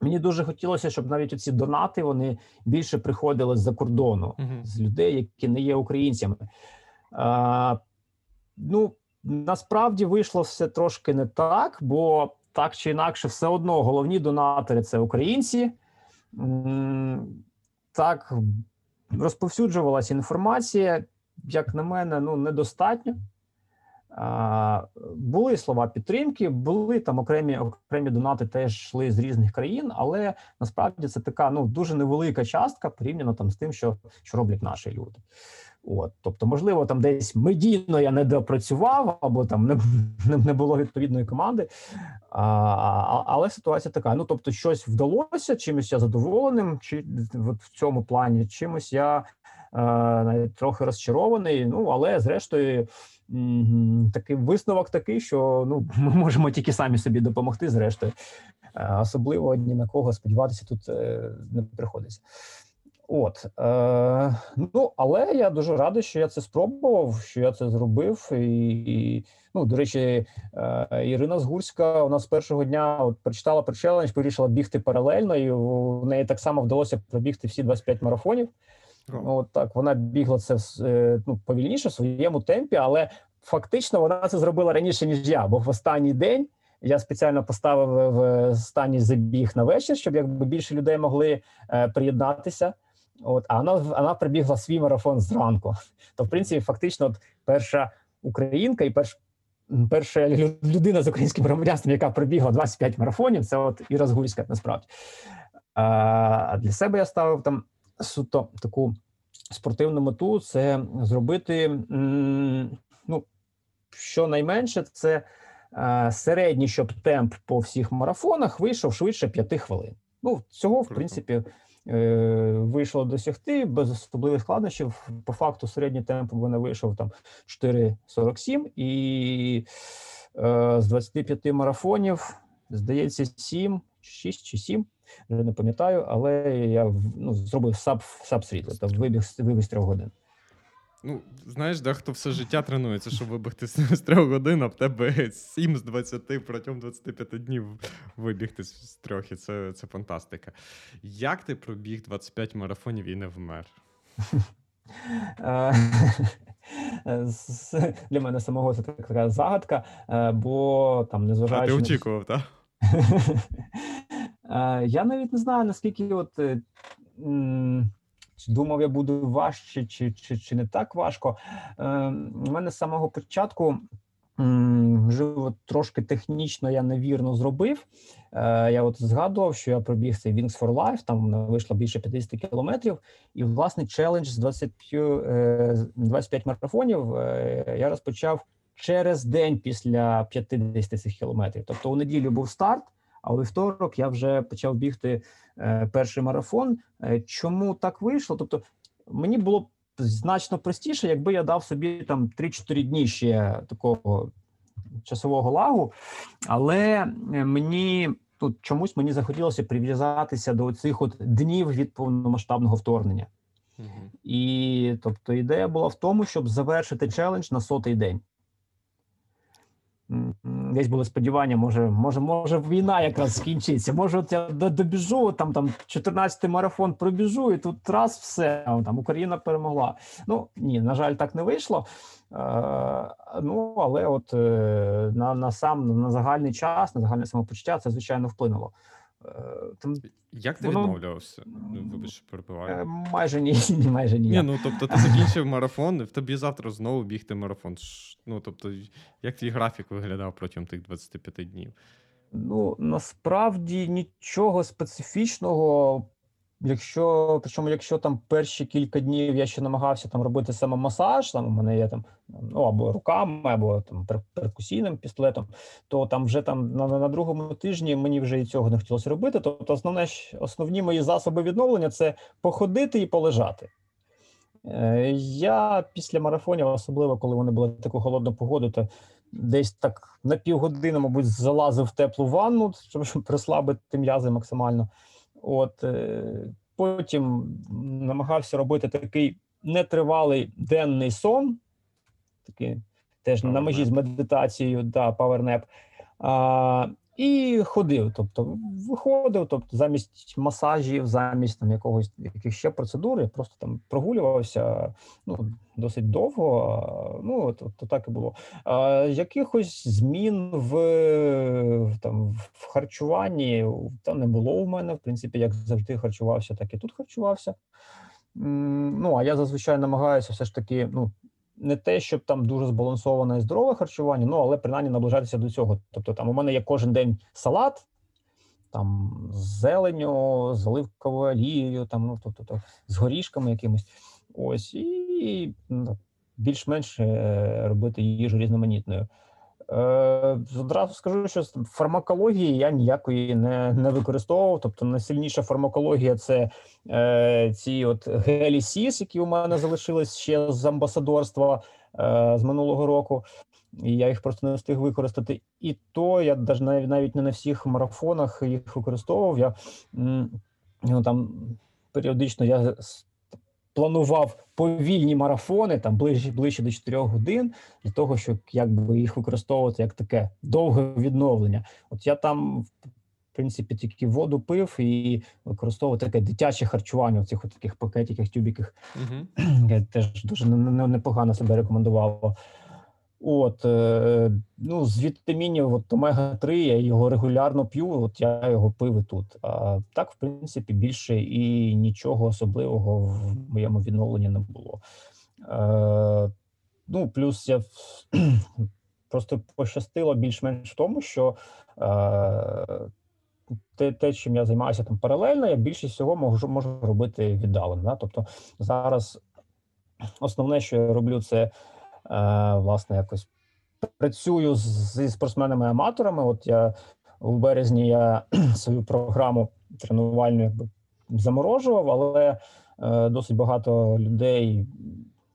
мені дуже хотілося, щоб навіть оці донати вони більше приходили з-за кордону, Угу. з людей, які не є українцями. Е, ну насправді вийшло все трошки не так, бо так чи інакше, все одно головні донатори це українці. Так розповсюджувалася інформація, як на мене, ну недостатньо. Були слова підтримки, були там окремі окремі донати теж йшли з різних країн, але насправді це така ну дуже невелика частка порівняно там з тим, що, що роблять наші люди. От, тобто, можливо, там десь медійно я не допрацював, або там не, не, було відповідної команди. А, а, але ситуація така: ну тобто, щось вдалося, чимось я задоволеним, чи от в цьому плані, чимось я е, трохи розчарований. Ну але зрештою, такий висновок такий, що ну ми можемо тільки самі собі допомогти. Зрештою, Е, особливо ні на кого сподіватися тут е, не приходиться. От е, ну але я дуже радий, що я це спробував, що я це зробив. І, і ну до речі, е, Ірина Згурська у нас з першого дня от прочитала про челендж, вирішила бігти паралельно, і у неї так само вдалося пробігти всі 25 марафонів. От так вона бігла це е, ну, повільніше в своєму темпі, але фактично вона це зробила раніше ніж я, бо в останній день я спеціально поставив в останній забіг на вечір, щоб якби більше людей могли е, приєднатися. От, а вона, вона прибігла свій марафон зранку. То, в принципі, фактично, от перша українка і перш, перша людина з українським громадянством, яка пробігла 25 марафонів, це от Іра Згульська, насправді. А для себе я ставив там суто таку спортивну мету це зробити ну, щонайменше, це середній, щоб темп по всіх марафонах вийшов швидше 5 хвилин. Ну, цього, в принципі, вийшло досягти без особливих складнощів. По факту, середній темп вона вийшов там 4,47, і е, з 25 марафонів, здається, 7, 6 чи 7, вже не пам'ятаю, але я ну, зробив саб, саб світло, тобто вибіг, вибіг з трьох годин. Ну, знаєш, дехто все життя тренується, щоб вибігти з трьох годин, а в тебе 7 з 20 протягом 25 днів вибігти з трьох, і це, це фантастика. Як ти пробіг 25 марафонів і не вмер? Е, Для мене самого це така загадка, е, бо там А незважаючи ти очікував, так? Е, Я навіть не знаю, наскільки от думав, я буду важче, чи, чи, чи не так важко. Е, У мене з самого початку. Можливо, трошки технічно я невірно зробив. Е, Я от згадував, що я пробіг цей Wings for Life, там вийшло більше 50 кілометрів, і власне челендж з 25, е, з 25 марафонів е, я розпочав через день після 50 цих кілометрів. Тобто у неділю був старт, а у вівторок я вже почав бігти е, перший марафон. Е, чому так вийшло? Тобто, мені було б значно простіше, якби я дав собі там 3-4 дні ще такого часового лагу, але е, мені тут чомусь мені захотілося прив'язатися до цих от днів від повномасштабного вторгнення. Мгм. І тобто ідея була в тому, щоб завершити челендж на сотий день. Десь були сподівання, може, може, може, війна якраз скінчиться. Може, от я добіжу, там там 14-й марафон пробіжу, і тут раз все там Україна перемогла. Ну ні, на жаль, так не вийшло. Е, ну але от е, на, на сам на загальний час, на загальне самопочуття, це звичайно вплинуло. Е, там Як ти Воно- відмовлявся? Ну, вибач, що е, перебиваю. майже ні, майже ні. Ні, ну тобто ти закінчив марафон, і в тобі завтра знову бігти марафон. Ну, тобто, як твій графік виглядав протягом тих 25 днів? Ну насправді нічого специфічного. Якщо причому, якщо там перші кілька днів я ще намагався там робити самомасаж, там у мене є там ну або руками, або там перкусійним пістолетом, то там вже там на, на другому тижні мені вже і цього не хотілося робити. Тобто, основне основні мої засоби відновлення це походити і полежати. Е, Я після марафонів, особливо коли вони були таку холодну погоду, то десь так на півгодини, мабуть, залазив в теплу ванну, щоб прислабити м'язи максимально. От е, потім намагався робити такий нетривалий денний сон, такий теж на межі з медитацією, да, павернеп. І ходив, тобто виходив, тобто замість масажів, замість там якогось яких ще процедур, я просто там прогулювався ну, досить довго. Ну, от так і було. А, якихось змін в, там, в харчуванні там не було у мене. В принципі, як завжди харчувався, так і тут харчувався. Ну, а я зазвичай намагаюся все ж таки, ну, не те, щоб там дуже збалансоване і здорове харчування, ну але принаймні наближатися до цього. Тобто, там у мене є кожен день салат, там з зеленю, з оливковою олією, там, ну, тобто, то, з горішками якимось. Ось, і більш-менш е, робити їжу різноманітною. Е, Одразу скажу, що фармакології я ніякої не, не використовував. Тобто найсильніша фармакологія це е, ці от гелі сіс, які у мене залишились ще з амбасадорства е, з минулого року. І я їх просто не встиг використати. І то я навіть навіть, не на всіх марафонах їх використовував. Я ну, там періодично я планував повільні марафони, там ближче, ближче до 4 годин, для того, щоб якби їх використовувати як таке довге відновлення. От я там, в принципі, тільки воду пив і використовував таке дитяче харчування в цих от таких пакетиках, тюбіках. Угу. Я теж дуже не- не- непогано себе рекомендувало. От, е, ну, з вітамінів от, омега-3 я його регулярно п'ю, от я його пив і тут. А так, в принципі, більше і нічого особливого в моєму відновленні не було. Е, ну, плюс я просто пощастило більш-менш в тому, що е, те, те, чим я займаюся там паралельно, я більшість всього можу, можу робити віддалено. Да? Тобто зараз основне, що я роблю, це власне якось працюю зі спортсменами-аматорами. От я у березні я свою програму тренувальну заморожував, але е, досить багато людей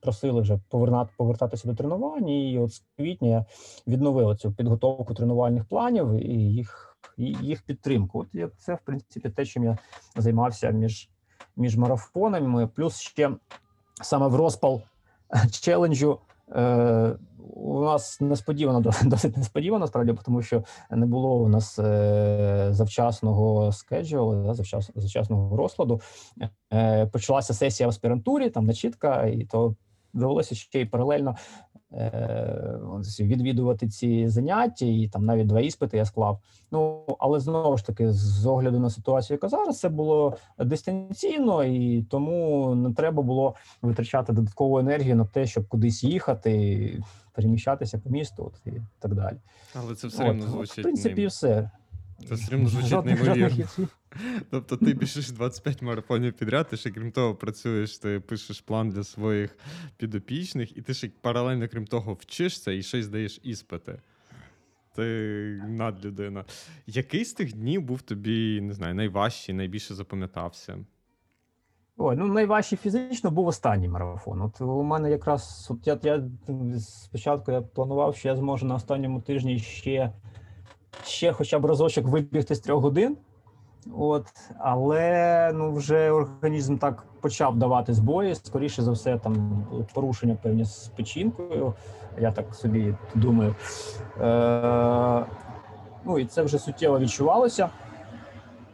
просили вже повернати, повертатися до тренувань. І от з квітня я відновив цю підготовку тренувальних планів і їх, і їх підтримку. От це, в принципі, те, чим я займався між, між марафонами. Плюс ще саме в розпал челенджу. Е, у нас несподівано досить, несподівано, справді, тому що не було у нас е, завчасного скеджу, завчасного розкладу. Е, почалася сесія в аспірантурі, там начітка, і то довелося ще й паралельно відвідувати ці заняття, і там навіть два іспити я склав. Ну але знову ж таки, з огляду на ситуацію, яка зараз, це було дистанційно, і тому не треба було витрачати додаткову енергію на те, щоб кудись їхати, переміщатися по місту, от і так далі. Але це все От, звучить. в принципі, ним. все. Це все рівно звучить неймовірно. Тобто ти пишеш 25 марафонів підряд, ти ще крім того працюєш, ти пишеш план для своїх підопічних, і ти ще паралельно, крім того, вчишся і ще й здаєш іспити. Ти надлюдина. Який з тих днів був тобі, не знаю, найважчий, найбільше запам'ятався? Ой, ну найважчий фізично був останній марафон. От у мене якраз от я, я спочатку я планував, що я зможу на останньому тижні ще, ще хоча б разочок вибігти з трьох годин. От, але ну вже організм так почав давати збої. Скоріше за все, там порушення певні з печінкою. Я так собі думаю. Е, ну і це вже суттєво відчувалося.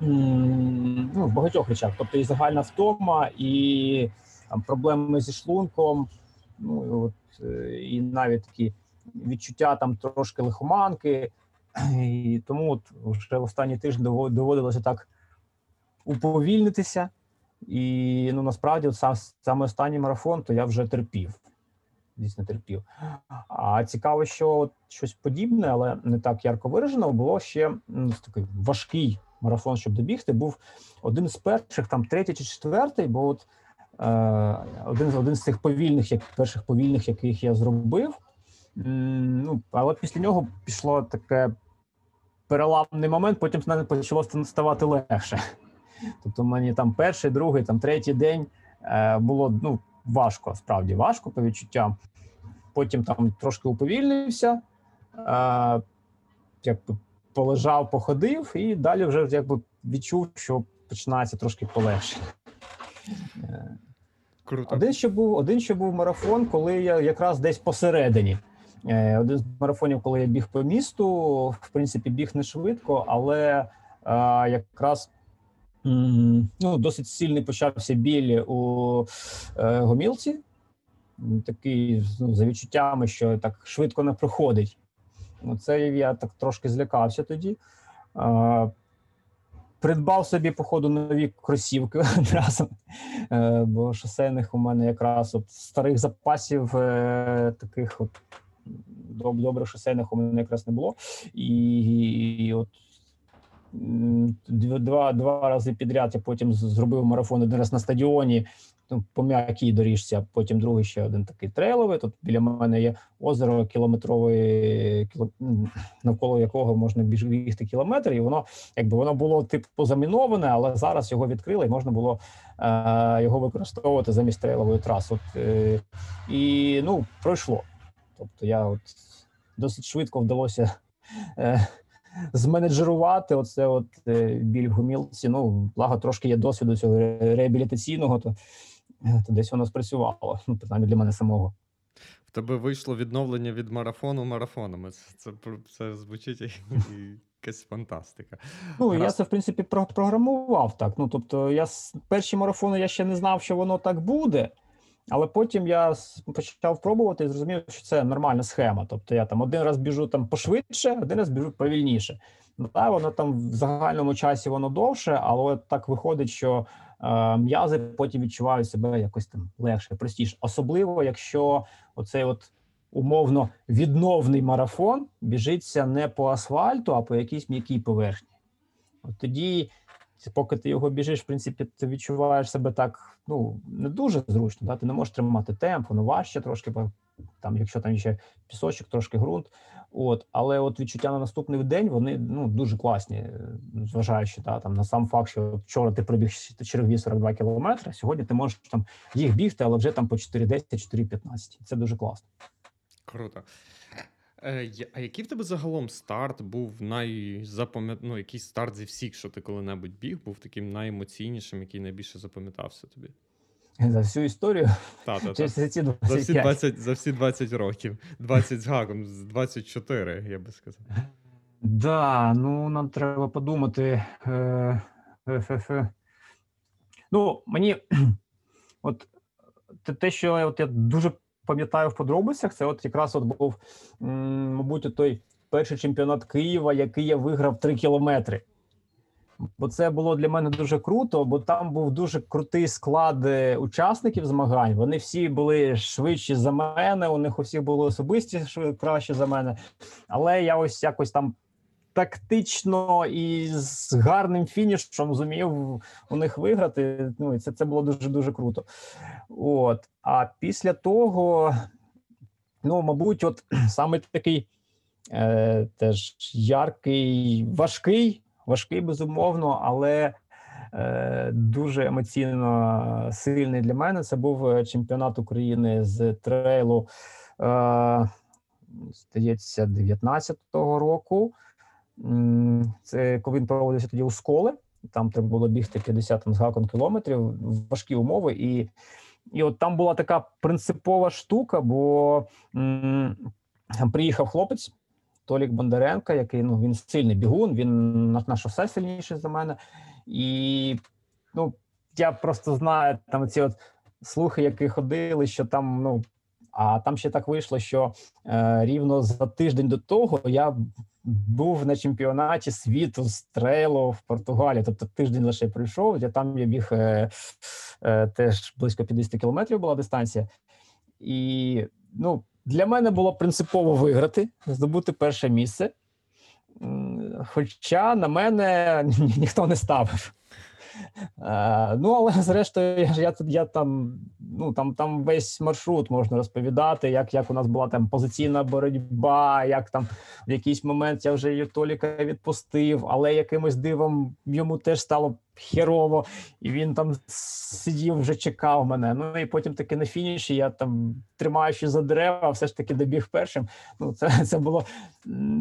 Ну, в багатьох речах. Тобто і загальна втома, і там, проблеми зі шлунком, ну і, от, е, і навіть такі відчуття там трошки лихоманки. І тому от вже в останній тиждень доводилося так уповільнитися. І ну насправді, от сам саме останній марафон, то я вже терпів. Дійсно терпів. А цікаво, що от щось подібне, але не так ярко виражено, було ще м, такий важкий марафон, щоб добігти. Був один з перших, там третій чи четвертий, бо от е, один, один з цих повільних, як перших повільних, яких я зробив. Ну, але після нього пішло таке переламний момент, потім почало ста- ставати легше. Тобто мені там перший, другий, там третій день е, було ну, важко, справді важко по відчуттям. Потім там трошки уповільнився, е, якби полежав, походив, і далі вже якби відчув, що починається трошки полегше. Е, Круто. один ще був один ще був марафон, коли я якраз десь посередині. Е, Один з марафонів, коли я біг по місту, в принципі, біг не швидко, але е, якраз ну, досить сильний почався біль у е, гомілці. Такий ну, за відчуттями, що так швидко не проходить. Ну, Це я так трошки злякався тоді. Е, Придбав собі, походу, нові кросівки одразу, бо шосейних у мене якраз от старих запасів таких от доб- добрих шосейних у мене якраз не було. І, і от два, два рази підряд я потім зробив марафон один раз на стадіоні. ну, По м'якій доріжці, а потім другий ще один такий трейловий. Тут біля мене є озеро кілометрове, кіло, навколо якого можна бігти кілометр, і воно якби воно було типу заміноване, але зараз його відкрили і можна було е, його використовувати замість трейлової траси. От, е, і ну, пройшло. Тобто я от досить швидко вдалося е, зменеджерувати оце от е, біль в гумілці. Ну, благо трошки є досвіду цього реабілітаційного, то, е, то десь воно спрацювало. Ну, принаймні для мене самого. В тебе вийшло відновлення від марафону марафонами. Це, це, це звучить як якась фантастика. Ну, я це, в принципі, про- програмував так. Ну, тобто, я перші марафони я ще не знав, що воно так буде. Але потім я почав пробувати і зрозумів, що це нормальна схема. Тобто я там один раз біжу там пошвидше, один раз біжу повільніше. Та, воно там в загальному часі воно довше, але так виходить, що е, м'язи потім відчувають себе якось там легше, простіше. Особливо, якщо оцей от умовно відновний марафон біжиться не по асфальту, а по якійсь м'якій поверхні. От тоді, поки ти його біжиш, в принципі, ти відчуваєш себе так ну не дуже зручно. Да? Ти не можеш тримати темп, воно важче трошки, бо там, якщо там ще пісочок, трошки ґрунт. От, але от відчуття на наступний день вони ну дуже класні, зважаючи да, там на сам факт, що вчора ти пробіг чергові 42 кілометри. Сьогодні ти можеш там їх бігти, але вже там по 4,10, 4,15. Це дуже класно. Круто. Е, а який в тебе загалом старт був найзапам'ят... ну, який старт зі всіх, що ти коли-небудь біг, був таким найемоційнішим, який найбільше запам'ятався тобі? За всю історію Та, та, та. через ці За всі 20, за всі 20 років. 20 з гаком, 24, я би сказав. Да, ну нам треба подумати. Е, ФФ. Ну, мені от те, що от я дуже пам'ятаю в подробицях, це от якраз от був, мабуть, той перший чемпіонат Києва, який я виграв 3 кілометри. Бо це було для мене дуже круто, бо там був дуже крутий склад е, учасників змагань. Вони всі були швидші за мене. У них у всіх були особисті краще за мене. Але я ось якось там тактично і з гарним фінішем зумів у них виграти. Ну і це, це було дуже дуже круто. От а після того, ну мабуть, от саме такий е, теж яркий, важкий, важкий, безумовно, але. е, Дуже емоційно сильний для мене. Це був е, чемпіонат України з трейлу, е, здається, 19-го року. Це він проводився тоді у сколи. Там треба було бігти 50 там, з гаком кілометрів, важкі умови. І, і от там була така принципова штука, бо там приїхав хлопець Толік Бондаренко, який ну він сильний бігун, він на, на шосе сильніший за мене. І ну, я просто знаю там ці от слухи, які ходили, що там, ну. А там ще так вийшло, що е, рівно за тиждень до того я був на чемпіонаті світу з трейлу в Португалії. Тобто тиждень лише прийшов. Я там я біг е, е, теж близько 50 кілометрів була дистанція. І ну, для мене було принципово виграти, здобути перше місце. Хоча на мене ні- ніхто не ставив. Е, ну, але зрештою, я, я, там, ну, там, там весь маршрут можна розповідати, як, як у нас була там позиційна боротьба, як там в якийсь момент я вже Толіка відпустив, але якимось дивом йому теж стало херово, і він там сидів, вже чекав мене. Ну і потім таки на фініші я там, тримаючи за дерева, все ж таки добіг першим. Ну, це, це було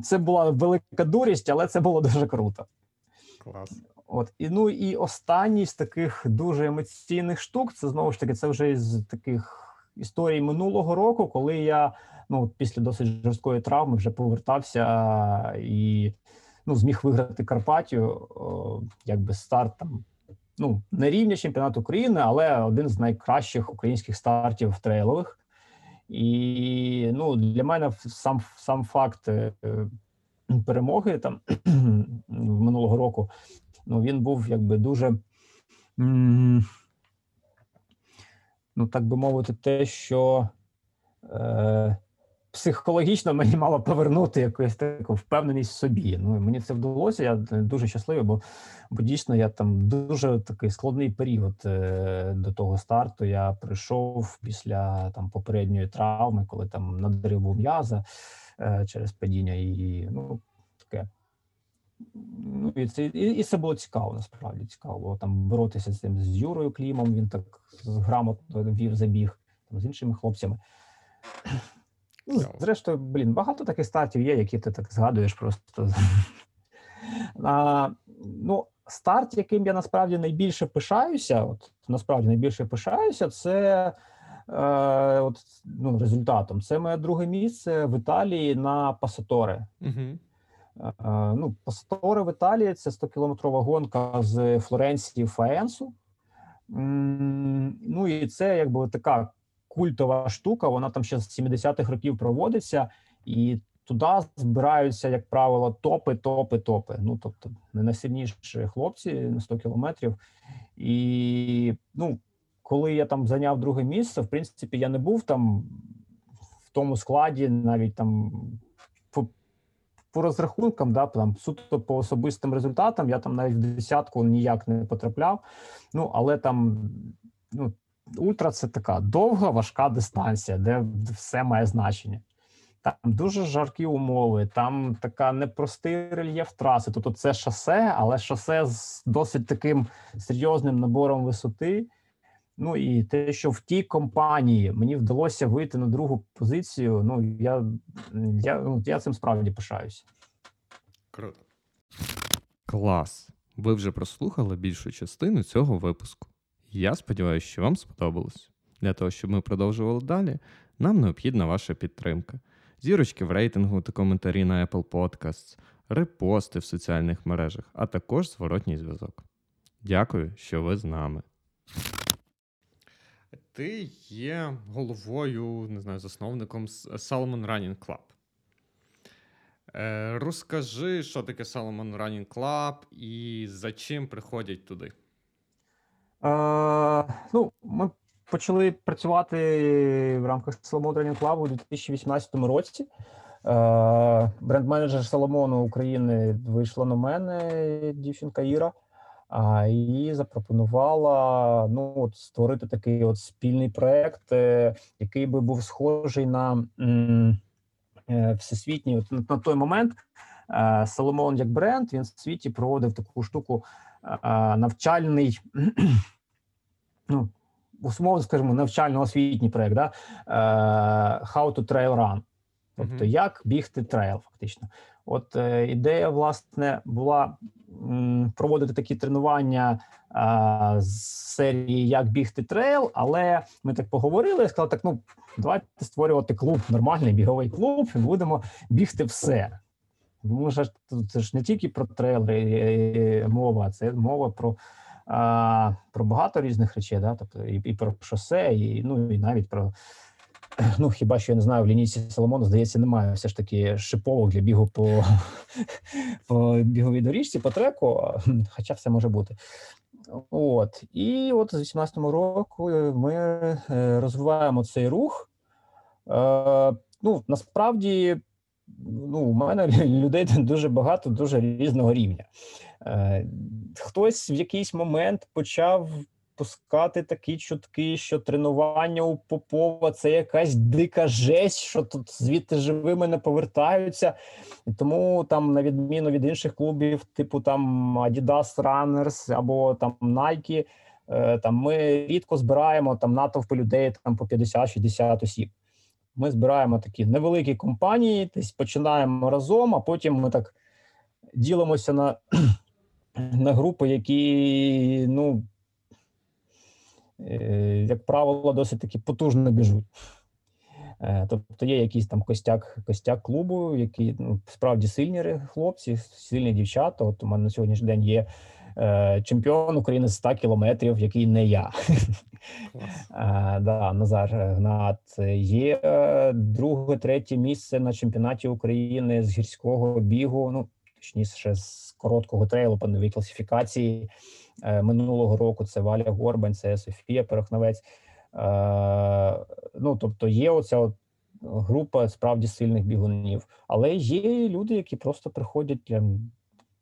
це була велика дурість, але це було дуже круто. Клас. От і ну і останній з таких дуже емоційних штук, це знову ж таки, це вже із таких історій минулого року, коли я ну після досить жорсткої травми вже повертався і ну зміг виграти Карпатію, якби старт там. Ну, не рівня чемпіонату України, але один з найкращих українських стартів трейлових. І ну, для мене сам сам факт е, перемоги там минулого року ну він був якби дуже, ну так би мовити, те, що е, психологічно мені мало повернути якусь таку впевненість в собі. Ну і мені це вдалося. Я дуже щасливий, бо, бо дійсно я там дуже такий складний період е, до того старту. Я прийшов після там попередньої травми, коли там надрив був м'яза е, через падіння, і ну. Ну, і це і, і це було цікаво, насправді цікаво. Було там боротися з цим з Юрою Клімом. Він так грамотно вів забіг там з іншими хлопцями. Ну, зрештою, блін, багато таких стартів є, які ти так згадуєш просто. А, ну, старт, яким я насправді найбільше пишаюся, от насправді найбільше пишаюся, це е, от, ну, результатом. Це моє друге місце в Італії на Пасаторе. Угу. Е, Ну, Пасторе в Італії це 100-кілометрова гонка з Флоренції в Фаенсу. Ну і це якби така культова штука. Вона там ще з 70-х років проводиться, і туди збираються, як правило, топи, топи, топи. Ну тобто не найсильніші хлопці на 100 кілометрів. І ну, коли я там зайняв друге місце, в принципі, я не був там в тому складі, навіть там по розрахункам, да, там суто по особистим результатам, я там навіть в десятку ніяк не потрапляв. Ну, але там ну, ультра це така довга, важка дистанція, де все має значення. Там дуже жаркі умови, там така непростий рельєф траси. Тобто це шосе, але шосе з досить таким серйозним набором висоти. Ну і те, що в тій компанії мені вдалося вийти на другу позицію. Ну я я, ну, я цим справді пишаюся. Круто. Клас. Ви вже прослухали більшу частину цього випуску. Я сподіваюся, що вам сподобалось. Для того, щоб ми продовжували далі, нам необхідна ваша підтримка. Зірочки в рейтингу та коментарі на Apple Podcasts, репости в соціальних мережах, а також зворотній зв'язок. Дякую, що ви з нами. Ти є головою, не знаю, засновником Salomon Running Club. Е, Розкажи, що таке Salomon Running Club і за чим приходять туди. Е, ну, Ми почали працювати в рамках Salomon Running Club у 2018 році. Е, Бренд-менеджер Соломону України вийшла на мене, дівчинка Іра, а, і запропонувала ну, от, створити такий от спільний проект, е, який би був схожий на е, всесвітній. От, на, той момент е, Соломон як бренд він в світі проводив таку штуку навчальний. ну, Умовно, скажімо, навчально-освітній проект, да? How to Trail Run. Тобто, як бігти трейл, фактично. От е, ідея, власне, була проводити такі тренування з серії Як бігти трейл, але ми так поговорили і сказали, так, ну, давайте створювати клуб, нормальний біговий клуб, і будемо бігти все. Тому що це ж не тільки про трейл е, е, мова, це мова про, а, про багато різних речей, да? тобто і, і про шосе, і, ну, і навіть про Ну, хіба що я не знаю, в лінійці Соломону, здається, немає все ж таки шиповок для бігу по, по біговій доріжці, по треку, хоча все може бути. От. І от з 18-му року ми е, розвиваємо цей рух. Е, ну, насправді, ну, у мене людей дуже багато, дуже різного рівня. Е, хтось в якийсь момент почав пускати такі чутки, що тренування у Попова це якась дика жесть, що тут звідти живими не повертаються. І тому там, на відміну від інших клубів, типу там Adidas Runners або там Nike, е, там ми рідко збираємо там натовпи людей там по 50-60 осіб. Ми збираємо такі невеликі компанії, десь починаємо разом, а потім ми так ділимося на, на групи, які ну. Е, як правило, досить таки потужно біжуть. Е, тобто є якийсь там костяк костяк клубу, які ну, справді сильні хлопці, сильні дівчата. От у мене на сьогоднішній день є е, чемпіон України з 100 кілометрів, який не я. Е, да, Назар Гнат. Є е, друге, третє місце на чемпіонаті України з гірського бігу. Ну, точніше, з короткого трейлу по новій класифікації. Е, минулого року це Валя Горбань, це Софія Перехновець. Е, ну тобто є оця от група справді сильних бігунів, але є люди, які просто приходять,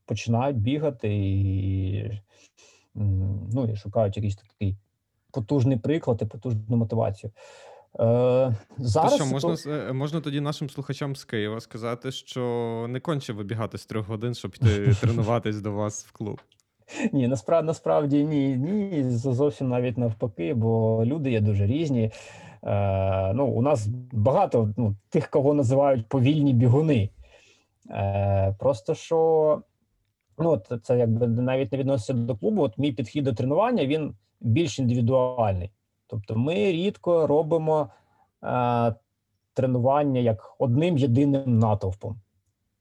починають бігати і ну, і шукають якийсь такий потужний приклад і потужну мотивацію. Е, зараз що, можна, то... можна тоді нашим слухачам з Києва сказати, що не конче вибігати з трьох годин, щоб йти тренуватись до вас в клуб. Ні, насправді насправді ні, ні, зовсім навіть навпаки, бо люди є дуже різні. Е, Ну, У нас багато ну, тих, кого називають повільні бігуни. Е, Просто що ну, це якби навіть не відноситься до клубу. От мій підхід до тренування він більш індивідуальний. Тобто, ми рідко робимо е, тренування як одним єдиним натовпом.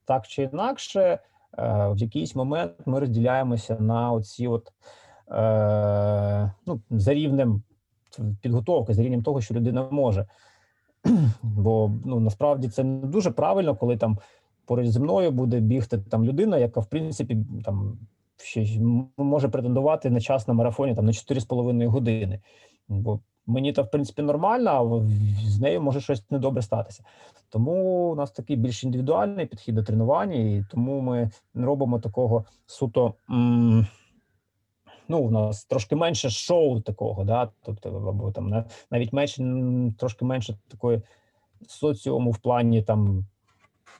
Так чи інакше. Е, в якийсь момент ми розділяємося на оці от е, ну, за рівнем підготовка з рівнем того, що людина може. Бо ну насправді це не дуже правильно, коли там поруч зі мною буде бігти там людина, яка в принципі там ще може претендувати на час на марафоні там на 4,5 години. Бо мені то в принципі нормально, а з нею може щось недобре статися. Тому у нас такий більш індивідуальний підхід до тренування, і тому ми не робимо такого суто. м, Ну, у нас трошки менше шоу такого, да, тобто, або там навіть менше трошки менше такої соціуму в плані там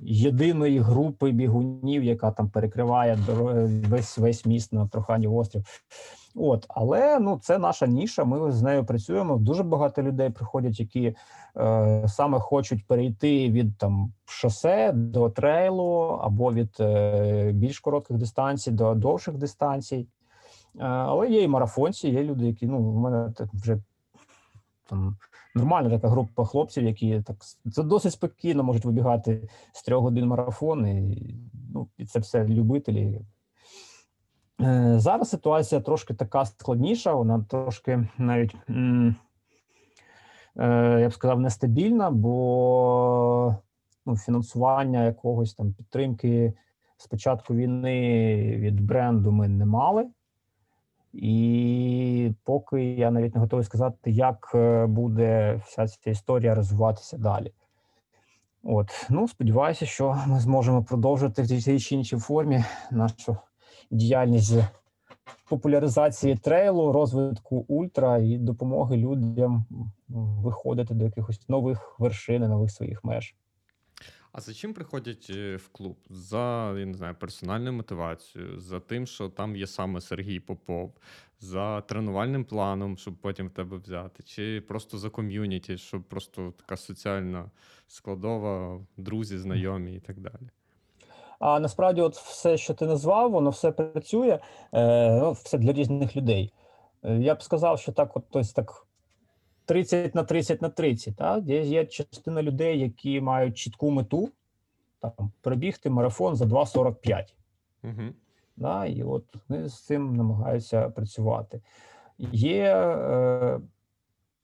єдиної групи бігунів, яка там перекриває весь весь міст на Троханів острів. От, але ну це наша ніша. Ми з нею працюємо. Дуже багато людей приходять, які е, саме хочуть перейти від там шосе до трейлу, або від е, більш коротких дистанцій до довших дистанцій. Е, але є і марафонці, є люди, які ну в мене так вже там нормальна така група хлопців, які так це досить спокійно можуть вибігати з трьох годин марафон, і, ну, і це все любителі. Е, Зараз ситуація трошки така складніша, вона трошки навіть, е, я б сказав, нестабільна, бо ну, фінансування якогось там підтримки з початку війни від бренду ми не мали. І поки я навіть не готовий сказати, як е, буде вся ця історія розвиватися далі. От, ну сподіваюся, що ми зможемо продовжити в тій чи іншій формі нашу діяльність популяризації трейлу, розвитку ультра і допомоги людям ну, виходити до якихось нових вершин, нових своїх меж. А за чим приходять е, в клуб? За я не знаю, персональною мотивацією, за тим, що там є саме Сергій Попов, за тренувальним планом, щоб потім в тебе взяти, чи просто за ком'юніті, щоб просто така соціальна складова, друзі, знайомі і так далі. А насправді, от все, що ти назвав, воно все працює, е, ну, все для різних людей. Е, Я б сказав, що так, от ось так 30 на 30 на 30. Так? Є, є частина людей, які мають чітку мету там, пробігти марафон за 2,45. Угу. Да, і от вони з цим намагаються працювати. Є, е,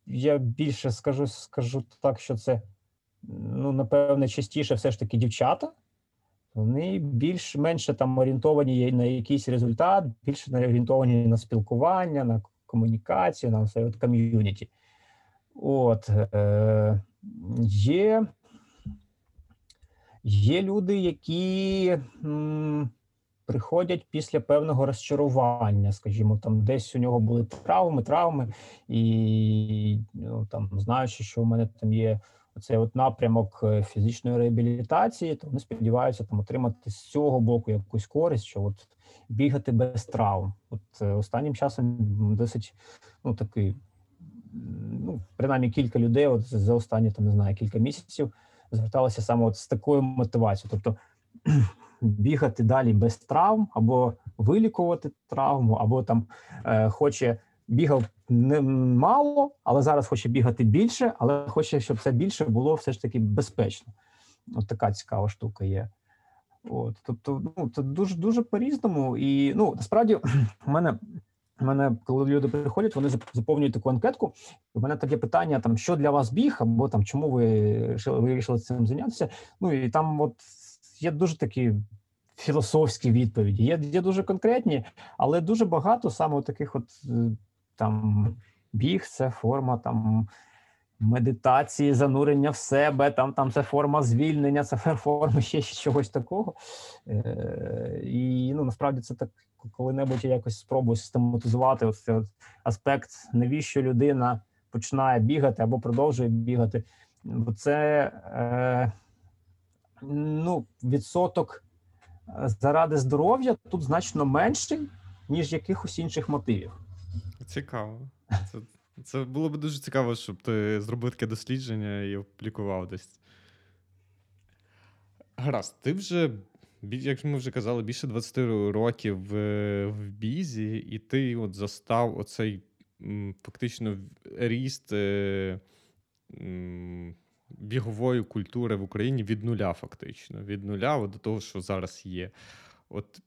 я більше скажу, скажу так, що це, ну, напевне, частіше все ж таки дівчата. Вони більш-менше там орієнтовані на якийсь результат, більше орієнтовані на спілкування, на комунікацію, на все от ком'юніті. От е, є, є люди, які м, приходять після певного розчарування, скажімо, там десь у нього були травми, травми, і ну, там, знаючи, що у мене там є оцей от напрямок е, фізичної реабілітації, то вони сподіваються там отримати з цього боку якусь користь, що от бігати без травм. От е, останнім часом досить ну такий, ну принаймні кілька людей, от за останні там не знаю кілька місяців, зверталися саме от з такою мотивацією, тобто бігати далі без травм, або вилікувати травму, або там е, хоче бігав не мало, але зараз хоче бігати більше, але хоче, щоб це більше було все ж таки безпечно. От така цікава штука є. От, тобто, ну це дуже дуже по-різному. І ну насправді у мене. У мене, коли люди приходять, вони заповнюють таку анкетку. У мене таке питання: там що для вас біг, або там чому ви вирішили- цим зайнятися. Ну і там, от є дуже такі філософські відповіді, є, є дуже конкретні, але дуже багато саме таких, от е, там біг, це форма там медитації, занурення в себе, там, там це форма звільнення, це форма ще чогось такого. Е, і ну насправді це так, коли-небудь я якось спробую систематизувати ось цей аспект, навіщо людина починає бігати або продовжує бігати. Бо це е, ну, відсоток е, заради здоров'я тут значно менший, ніж якихось інших мотивів. Цікаво. Це, це було б дуже цікаво, щоб ти зробив таке дослідження і опублікував десь. Гаразд, ти вже, як ми вже казали, більше 20 років в, в бізі, і ти от застав оцей фактично ріст е, бігової культури в Україні від нуля, фактично. Від нуля от до того, що зараз є. От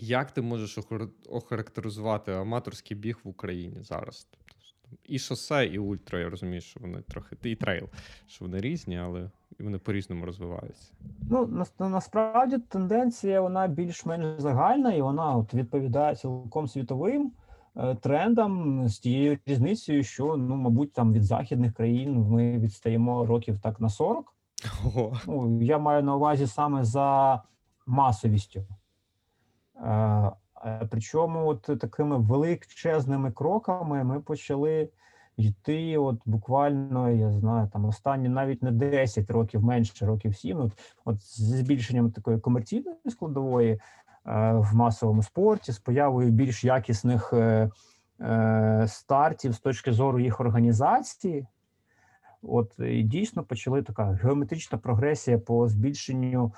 як ти можеш охар- охарактеризувати аматорський біг в Україні зараз? Тобто, І шосе, і ультра, я розумію, що вони трохи. І трейл, що вони різні, але вони по-різному розвиваються. Ну, на- насправді тенденція вона більш-менш загальна, і вона от відповідає цілком світовим е, трендам з тією різницею, що ну, мабуть, там від західних країн ми відстаємо років так на 40. Ого. Ну, я маю на увазі саме за масовістю. Е, Причому от такими величезними кроками ми почали йти, от буквально, я знаю, там останні навіть не 10 років, менше років 7, от, от зі збільшенням такої комерційної складової е, в масовому спорті, з появою більш якісних е, стартів з точки зору їх організації. От і дійсно почали така геометрична прогресія по збільшенню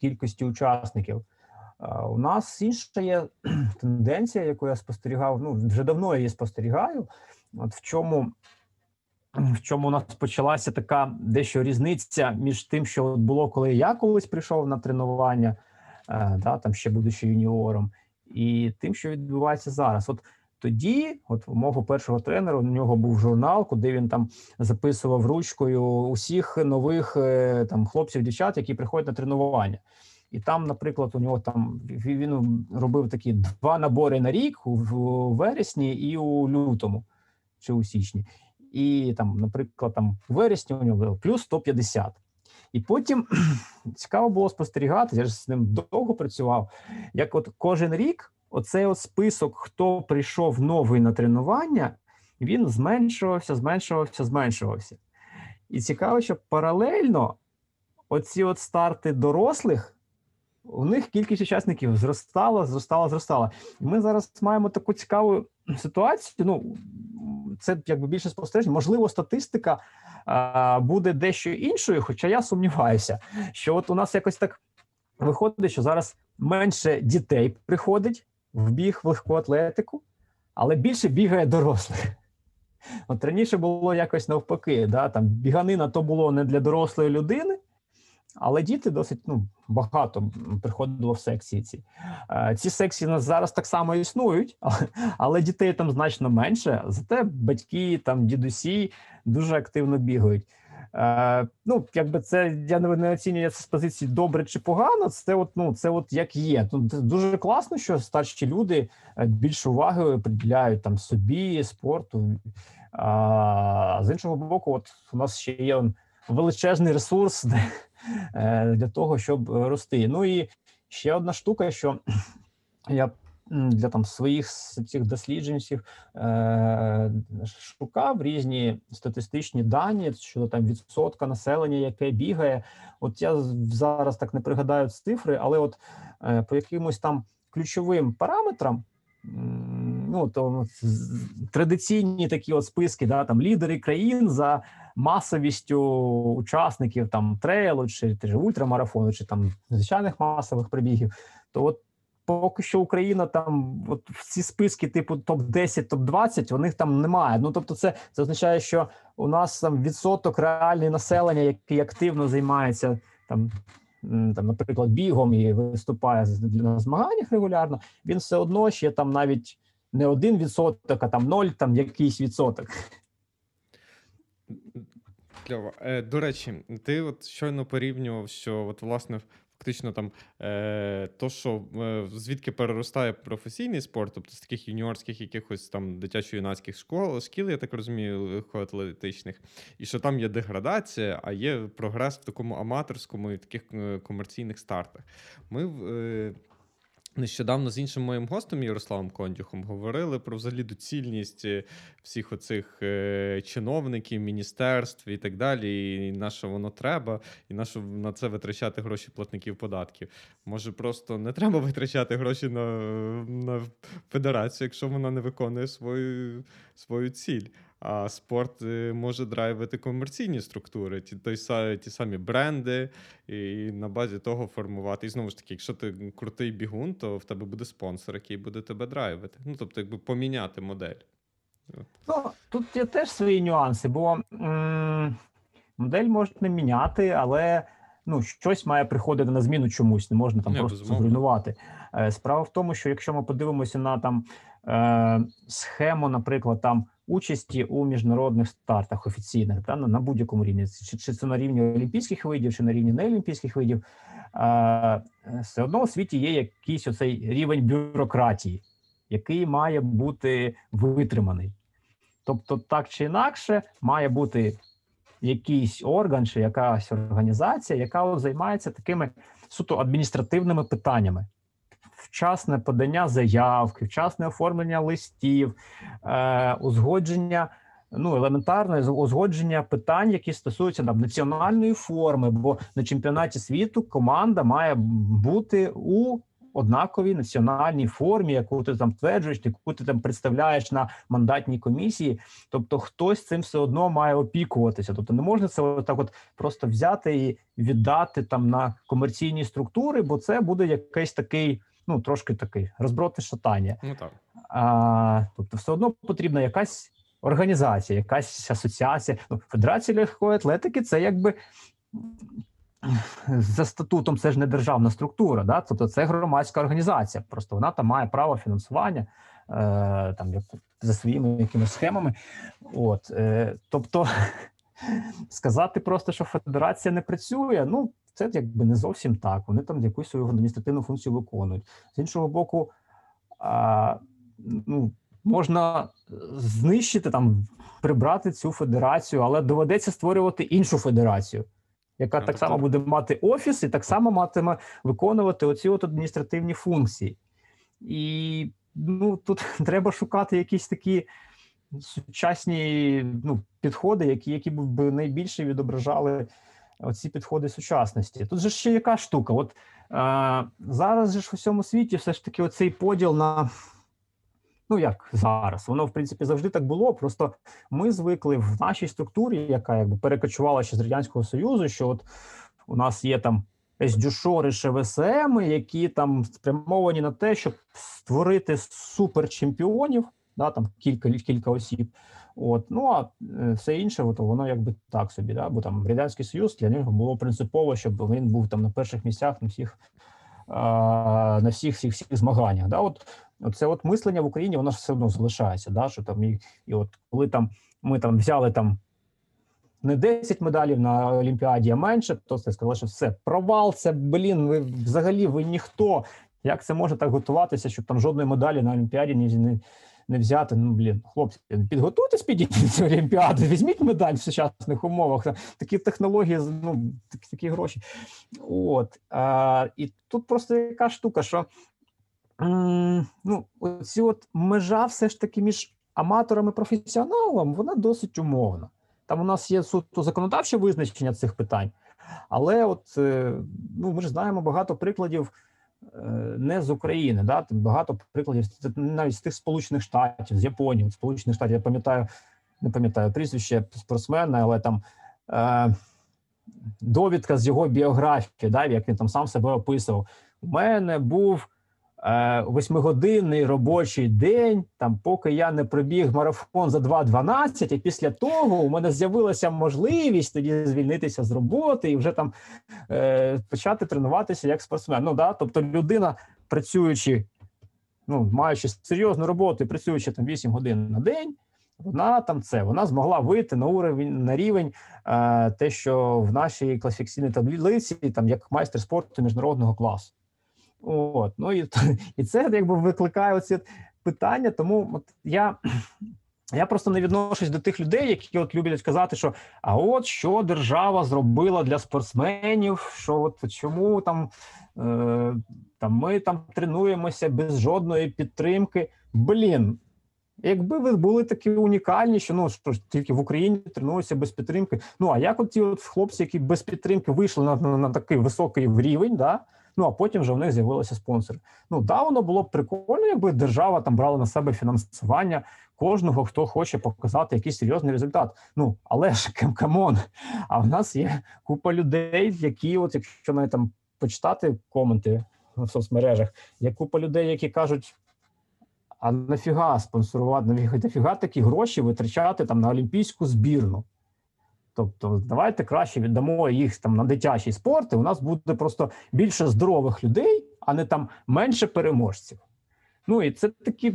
кількості учасників. Е, у нас інша є тенденція, яку я спостерігав. Ну вже давно я її спостерігаю. От в чому, в чому у нас почалася така дещо різниця між тим, що було, коли я колись прийшов на тренування, е, да, там ще будучи юніором, і тим, що відбувається зараз. От тоді, от у мого першого тренера, у нього був журнал, куди він там записував ручкою усіх нових е, там хлопців, дівчат, які приходять на тренування. І там, наприклад, у нього там він робив такі два набори на рік у, вересні і у лютому чи у січні. І там, наприклад, там у вересні у нього було плюс 150. І потім цікаво було спостерігати. Я ж з ним довго працював. Як от кожен рік, оцей список, хто прийшов новий на тренування, він зменшувався, зменшувався, зменшувався. І цікаво, що паралельно оці от старти дорослих. У них кількість учасників зростала, зростала, зростала. Ми зараз маємо таку цікаву ситуацію. Ну, це якби більше спостережень. Можливо, статистика а, буде дещо іншою, хоча я сумніваюся, що от у нас якось так виходить, що зараз менше дітей приходить в біг в легку атлетику, але більше бігає дорослих. От раніше було якось навпаки, да, там біганина то було не для дорослої людини, але діти досить ну, багато приходило в секції ці. Е, Ці секції нас зараз так само існують, але дітей там значно менше. Зате батьки, там дідусі дуже активно бігають. Е, ну, якби це я не, оцінюю це з позиції добре чи погано. Це от, ну, це от як є. Тут дуже класно, що старші люди е, більше уваги приділяють там собі, спорту. А з іншого боку, от у нас ще є величезний ресурс де, е, для того, щоб рости. Ну і ще одна штука, що я для там своїх цих досліджень всіх, е, шукав різні статистичні дані щодо там відсотка населення, яке бігає. От я зараз так не пригадаю цифри, але от е, по якимось там ключовим параметрам. Ну, то традиційні такі от списки, да, там лідери країн за масовістю учасників там трейлу чи, чи ультрамарафону, чи там звичайних масових прибігів, то от поки що Україна там, от в ці списки, типу топ 10 топ 20 у них там немає. Ну тобто, це, це означає, що у нас там відсоток реальної населення, який активно займається там. Там, наприклад, бігом і виступає на змаганнях регулярно, він все одно ще там навіть не один відсоток, а там ноль, там якийсь відсоток. Кльово. Е, до речі, ти от щойно порівнював, що от, власне, фактично там е, то, що е, звідки переростає професійний спорт, тобто з таких юніорських якихось там дитячо-юнацьких школ, шкіл, я так розумію, легкоатлетичних, і що там є деградація, а є прогрес в такому аматорському і таких е, комерційних стартах. Ми. Е, Нещодавно з іншим моїм гостем Ярославом Кондюхом говорили про взагалі доцільність е, всіх оцих е, чиновників, міністерств і так далі, і на що воно треба, і на що на це витрачати гроші платників податків. Може, просто не треба витрачати гроші на, на федерацію, якщо вона не виконує свою, свою ціль. А спорт е, може драйвити комерційні структури, ті, той, ті самі бренди, і на базі того формувати. І знову ж таки, якщо ти крутий бігун, то в тебе буде спонсор, який буде тебе драйвити. Ну, тобто, якби поміняти модель. Ну, тут є теж свої нюанси, бо м, модель можна міняти, але ну щось має приходити на зміну чомусь, не можна там Не, просто зруйнувати. Е, Справа в тому, що якщо ми подивимося на там е, схему, наприклад, там участі у міжнародних стартах офіційних, та на, будь-якому рівні, чи, чи це на рівні олімпійських видів, чи на рівні неолімпійських видів, е, все одно у світі є якийсь оцей рівень бюрократії, який має бути витриманий. Тобто, так чи інакше, має бути якийсь орган чи якась організація, яка займається такими суто адміністративними питаннями. Вчасне подання заявки, вчасне оформлення листів, е, узгодження, ну елементарне узгодження питань, які стосуються там, національної форми, бо на чемпіонаті світу команда має бути у однаковій національній формі, яку ти там тверджуєш, яку ти там представляєш на мандатній комісії. Тобто, хтось цим все одно має опікуватися. Тобто, не можна це так, от просто взяти і віддати там на комерційні структури, бо це буде якийсь такий, ну трошки такий розброд і шатання. Ну так. А, тобто, все одно потрібна якась організація, якась асоціація. Ну, Федерація легкої атлетики це якби за статутом це ж не державна структура, да? тобто це громадська організація. Просто вона там має право фінансування е, там як за своїми якимись схемами. От, е, тобто сказати просто, що федерація не працює, ну це якби не зовсім так. Вони там якусь свою адміністративну функцію виконують. З іншого боку, а, ну, можна знищити там, прибрати цю федерацію, але доведеться створювати іншу федерацію, яка так само буде мати офіс і так само матиме виконувати оці от адміністративні функції. І ну, тут треба шукати якісь такі сучасні ну, підходи, які, які б найбільше відображали оці підходи сучасності. Тут же ще яка штука? От е, зараз же ж у всьому світі все ж таки оцей поділ на. Ну, як зараз, воно в принципі завжди так було. Просто ми звикли в нашій структурі, яка якби перекочувала ще з радянського союзу, що от у нас є там СДЮШОРи, ШВСМ, які там спрямовані на те, щоб створити суперчемпіонів, да, там кілька кілька осіб. От, ну а е, все інше, от, воно якби так собі, да, бо там радянський союз для нього було принципово, щоб він був там на перших місцях на всіх на всіх всіх всіх змаганнях. Да, от це от мислення в Україні, воно ж все одно залишається. Да, що там і, і от коли там ми там взяли там не 10 медалів на Олімпіаді, а менше, то це сказали, що все провал, це блін. Ви взагалі ви ніхто. Як це може так готуватися, щоб там жодної медалі на Олімпіаді не, не, не взяти? Ну блін, хлопці, підготуйтесь підійти цю Олімпіаду, візьміть медаль в сучасних умовах. Такі технології, ну такі, такі гроші. От а, і тут просто яка штука, що ну, оці от межа все ж таки між аматором і професіоналом, вона досить умовна. Там у нас є суто законодавче визначення цих питань, але от е, ну ми ж знаємо багато прикладів не з України. Да? Багато прикладів навіть з тих Сполучених Штатів, з Японії. Сполучених Штатів я пам'ятаю, не пам'ятаю прізвище спортсмена, але там е, довідка з його біографії, да, як він там сам себе описував. У мене був е, восьмигодинний робочий день, там, поки я не пробіг марафон за 2.12, і після того у мене з'явилася можливість тоді звільнитися з роботи і вже там е, почати тренуватися як спортсмен. Ну да, тобто людина, працюючи, ну маючи серйозну роботу і працюючи там 8 годин на день. Вона там це вона змогла вийти на уровень на рівень е, те, що в нашій класифікаційній таблиці, там як майстер спорту міжнародного класу. От ну і, і це якби викликає оці питання. Тому от я, я просто не відношусь до тих людей, які от люблять казати, що а от що держава зробила для спортсменів, що от чому там, е, там ми там тренуємося без жодної підтримки. Блін. Якби ви були такі унікальні, що ну що тільки в Україні тренуються без підтримки. Ну а як от ті от хлопці, які без підтримки вийшли на, на, на такий високий рівень, да? Ну а потім вже в них з'явилися спонсори. Ну да, воно було б прикольно, якби держава там брала на себе фінансування кожного, хто хоче показати якийсь серйозний результат. Ну але ж come on. А в нас є купа людей, які, от якщо навіть там почитати коменти в соцмережах, є купа людей, які кажуть. А нафіга спонсорувати, нафіга такі гроші витрачати там на олімпійську збірну? Тобто, давайте краще віддамо їх там на дитячий спорт, і у нас буде просто більше здорових людей, а не там менше переможців. Ну і це такі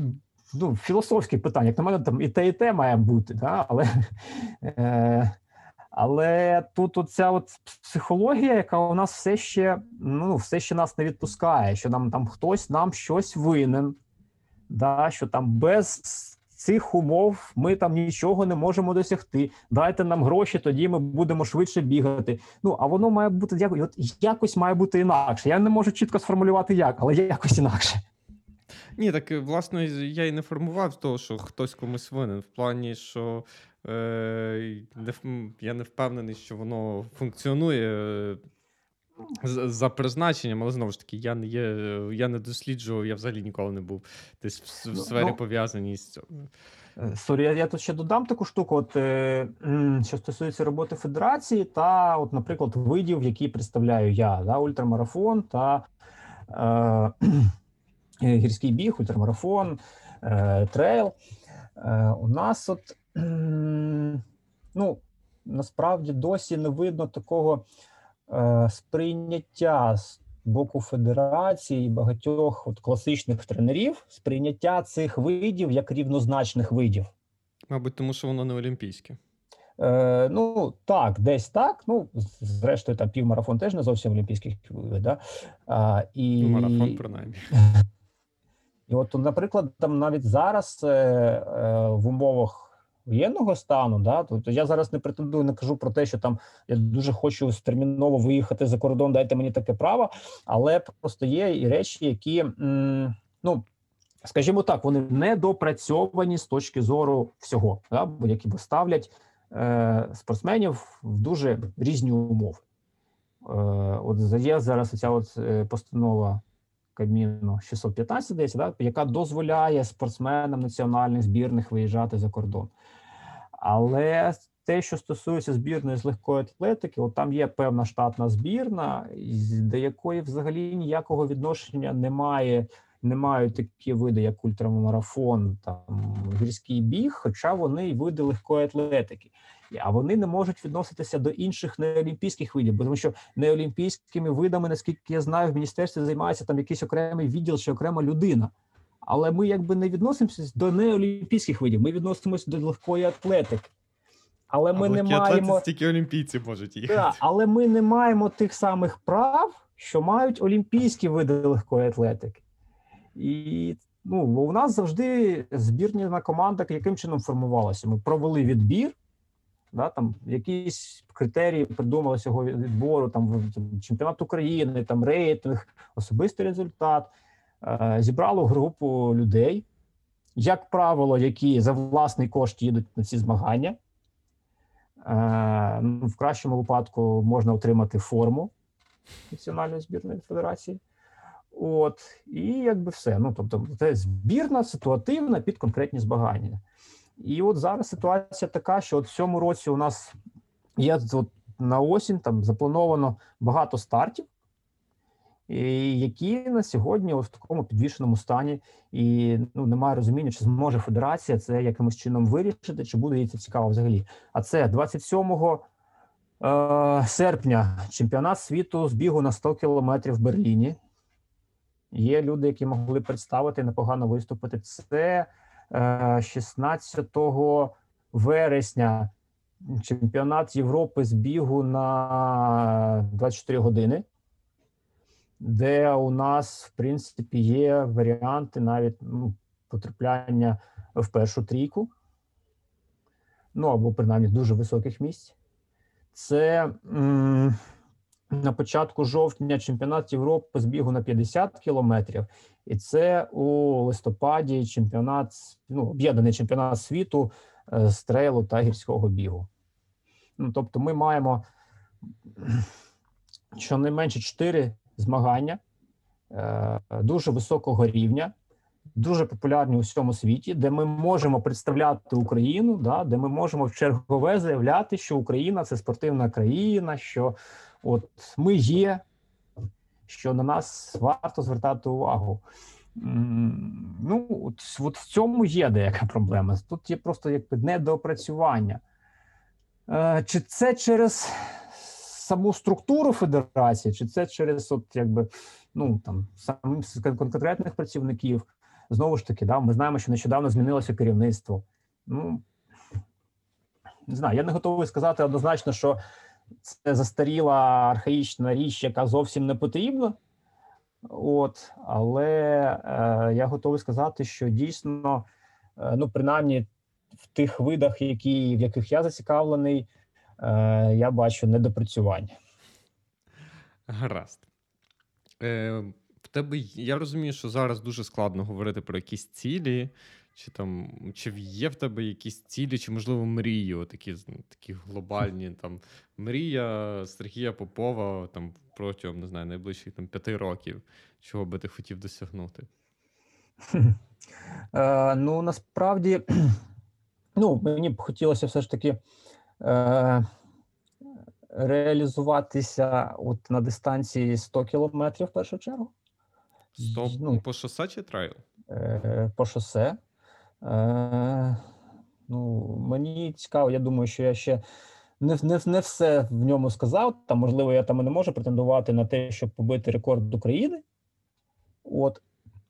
ну, філософські питання. Як на мене, там і те, і те має бути, да? але, е, але тут оця от психологія, яка у нас все ще ну, все ще нас не відпускає, що нам там хтось нам щось винен, да? що там без цих умов ми там нічого не можемо досягти. Дайте нам гроші, тоді ми будемо швидше бігати. Ну а воно має бути як, от якось має бути інакше. Я не можу чітко сформулювати як, але якось інакше. Ні, так е, власне я і не формував того, що хтось комусь винен. В плані, що е, я не впевнений, що воно функціонує е, за призначенням, але знову ж таки, я не є, я не досліджував, я взагалі ніколи не був десь в, в Ну, сфері ну, пов'язаній з цим. Е, Sorry, я, я тут ще додам таку штуку. От е, що стосується роботи федерації, та, от, наприклад, видів, які представляю я, да, ультрамарафон та е, е, гірський біг, ультрамарафон, е, трейл. Е, у нас от ну, насправді досі не видно такого сприйняття з боку федерації і багатьох от класичних тренерів, сприйняття цих видів як рівнозначних видів. Мабуть, тому що воно не олімпійське. Е, ну так, десь так. Ну, зрештою, там півмарафон теж не зовсім олімпійських вид, да? а, і, Ну, марафон, принаймні. І от, наприклад, там навіть зараз е, е, в умовах воєнного стану, да, тобто я зараз не претендую, не кажу про те, що там я дуже хочу терміново виїхати за кордон, дайте мені таке право, але просто є і речі, які ну. Скажімо так, вони недопрацьовані з точки зору всього, да, які ставлять е, спортсменів в дуже різні умови. Е, от є зараз оця от е, постанова Кабміну 615, десь, да, яка дозволяє спортсменам національних збірних виїжджати за кордон. Але те, що стосується збірної з легкої атлетики, от там є певна штатна збірна, до якої взагалі ніякого відношення немає. Не мають такі види, як ультрамарафон, там гірський біг, хоча вони й види легкої атлетики. А вони не можуть відноситися до інших неолімпійських видів, бо тому що неолімпійськими видами, наскільки я знаю, в міністерстві займається там якийсь окремий відділ чи окрема людина. Але ми якби не відносимося до неолімпійських видів, ми відносимося до легкої атлетики. Але ми а в не маємо тільки олімпійці можуть їхати. Да, але ми не маємо тих самих прав, що мають олімпійські види легкої атлетики. І ну, у нас завжди збірна команда яким чином формувалася. Ми провели відбір, да, там якісь критерії придумали цього відбору, там чемпіонат України, там рейтинг, особистий результат. Е, зібрало групу людей, як правило, які за власний кошт їдуть на ці змагання. Е, ну, в кращому випадку можна отримати форму Національної збірної федерації. От, і якби все. Ну, тобто, це збірна, ситуативна під конкретні змагання. І от зараз ситуація така, що от в цьому році у нас є от на осінь там заплановано багато стартів, які на сьогодні в такому підвішеному стані, і ну немає розуміння, чи зможе федерація це якимось чином вирішити, чи буде їй це цікаво взагалі. А це 27 е, серпня чемпіонат світу з бігу на 100 кілометрів в Берліні. Є люди, які могли представити непогано виступити. Це 16 вересня чемпіонат Європи з бігу на 24 години, де у нас, в принципі, є варіанти навіть ну, потрапляння в першу трійку, ну або принаймні дуже високих місць. Це м, на початку жовтня чемпіонат Європи з бігу на 50 кілометрів, і це у листопаді чемпіонат, ну, об'єднаний чемпіонат світу е, з трейлу та гірського бігу. Ну, тобто, ми маємо щонайменше 4 змагання е, дуже високого рівня, дуже популярні у всьому світі, де ми можемо представляти Україну, да, де ми можемо в чергове заявляти, що Україна це спортивна країна, що от ми є, що на нас варто звертати увагу. Ну, от, от в цьому є деяка проблема. Тут є просто якби недоопрацювання. Е, Чи це через саму структуру федерації, чи це через от якби ну там самих конкретних працівників? Знову ж таки, да, ми знаємо, що нещодавно змінилося керівництво. Ну не знаю, я не готовий сказати однозначно, що це застаріла архаїчна річ, яка зовсім не потрібна. От, але е, я готовий сказати, що дійсно, е, ну принаймні в тих видах, які, в яких я зацікавлений, е, я бачу недопрацювання. Гаразд. Е, тебе, я розумію, що зараз дуже складно говорити про якісь цілі, чи там чи є в тебе якісь цілі, чи можливо мрії, такі, такі глобальні там мрія Сергія Попова там протягом не знаю, найближчих там п'яти років, чого би ти хотів досягнути? Е, ну насправді, ну мені б хотілося все ж таки е, реалізуватися от на дистанції 100 кілометрів в першу чергу. Стоп Ну, по шосе чи трейл? е, по шосе. Е, ну, мені цікаво, я думаю, що я ще не, не, не все в ньому сказав. Там, можливо, я там і не можу претендувати на те, щоб побити рекорд України. От.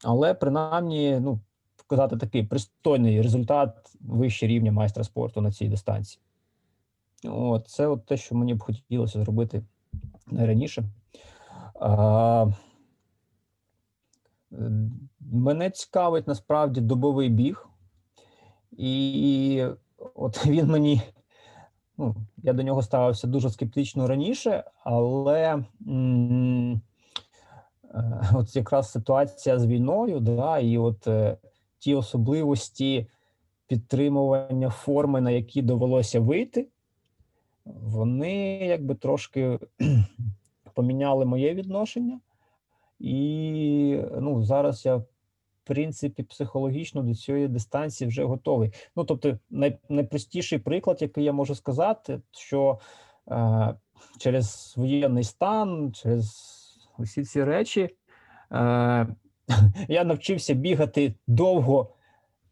Але принаймні, ну, показати такий пристойний результат вище рівня майстра спорту на цій дистанції. От, це от те, що мені б хотілося зробити найраніше. А, Мене цікавить насправді добовий біг, і от він мені, ну, я до нього ставився дуже скептично раніше, але е, от якраз ситуація з війною, да, і от е, ті особливості підтримування форми, на які довелося вийти, вони якби трошки поміняли моє відношення. І ну, зараз я, в принципі, психологічно до цієї дистанції вже готовий. Ну, тобто, най, найпростіший приклад, який я можу сказати, що е, через воєнний стан, через усі ці речі, е, я навчився бігати довго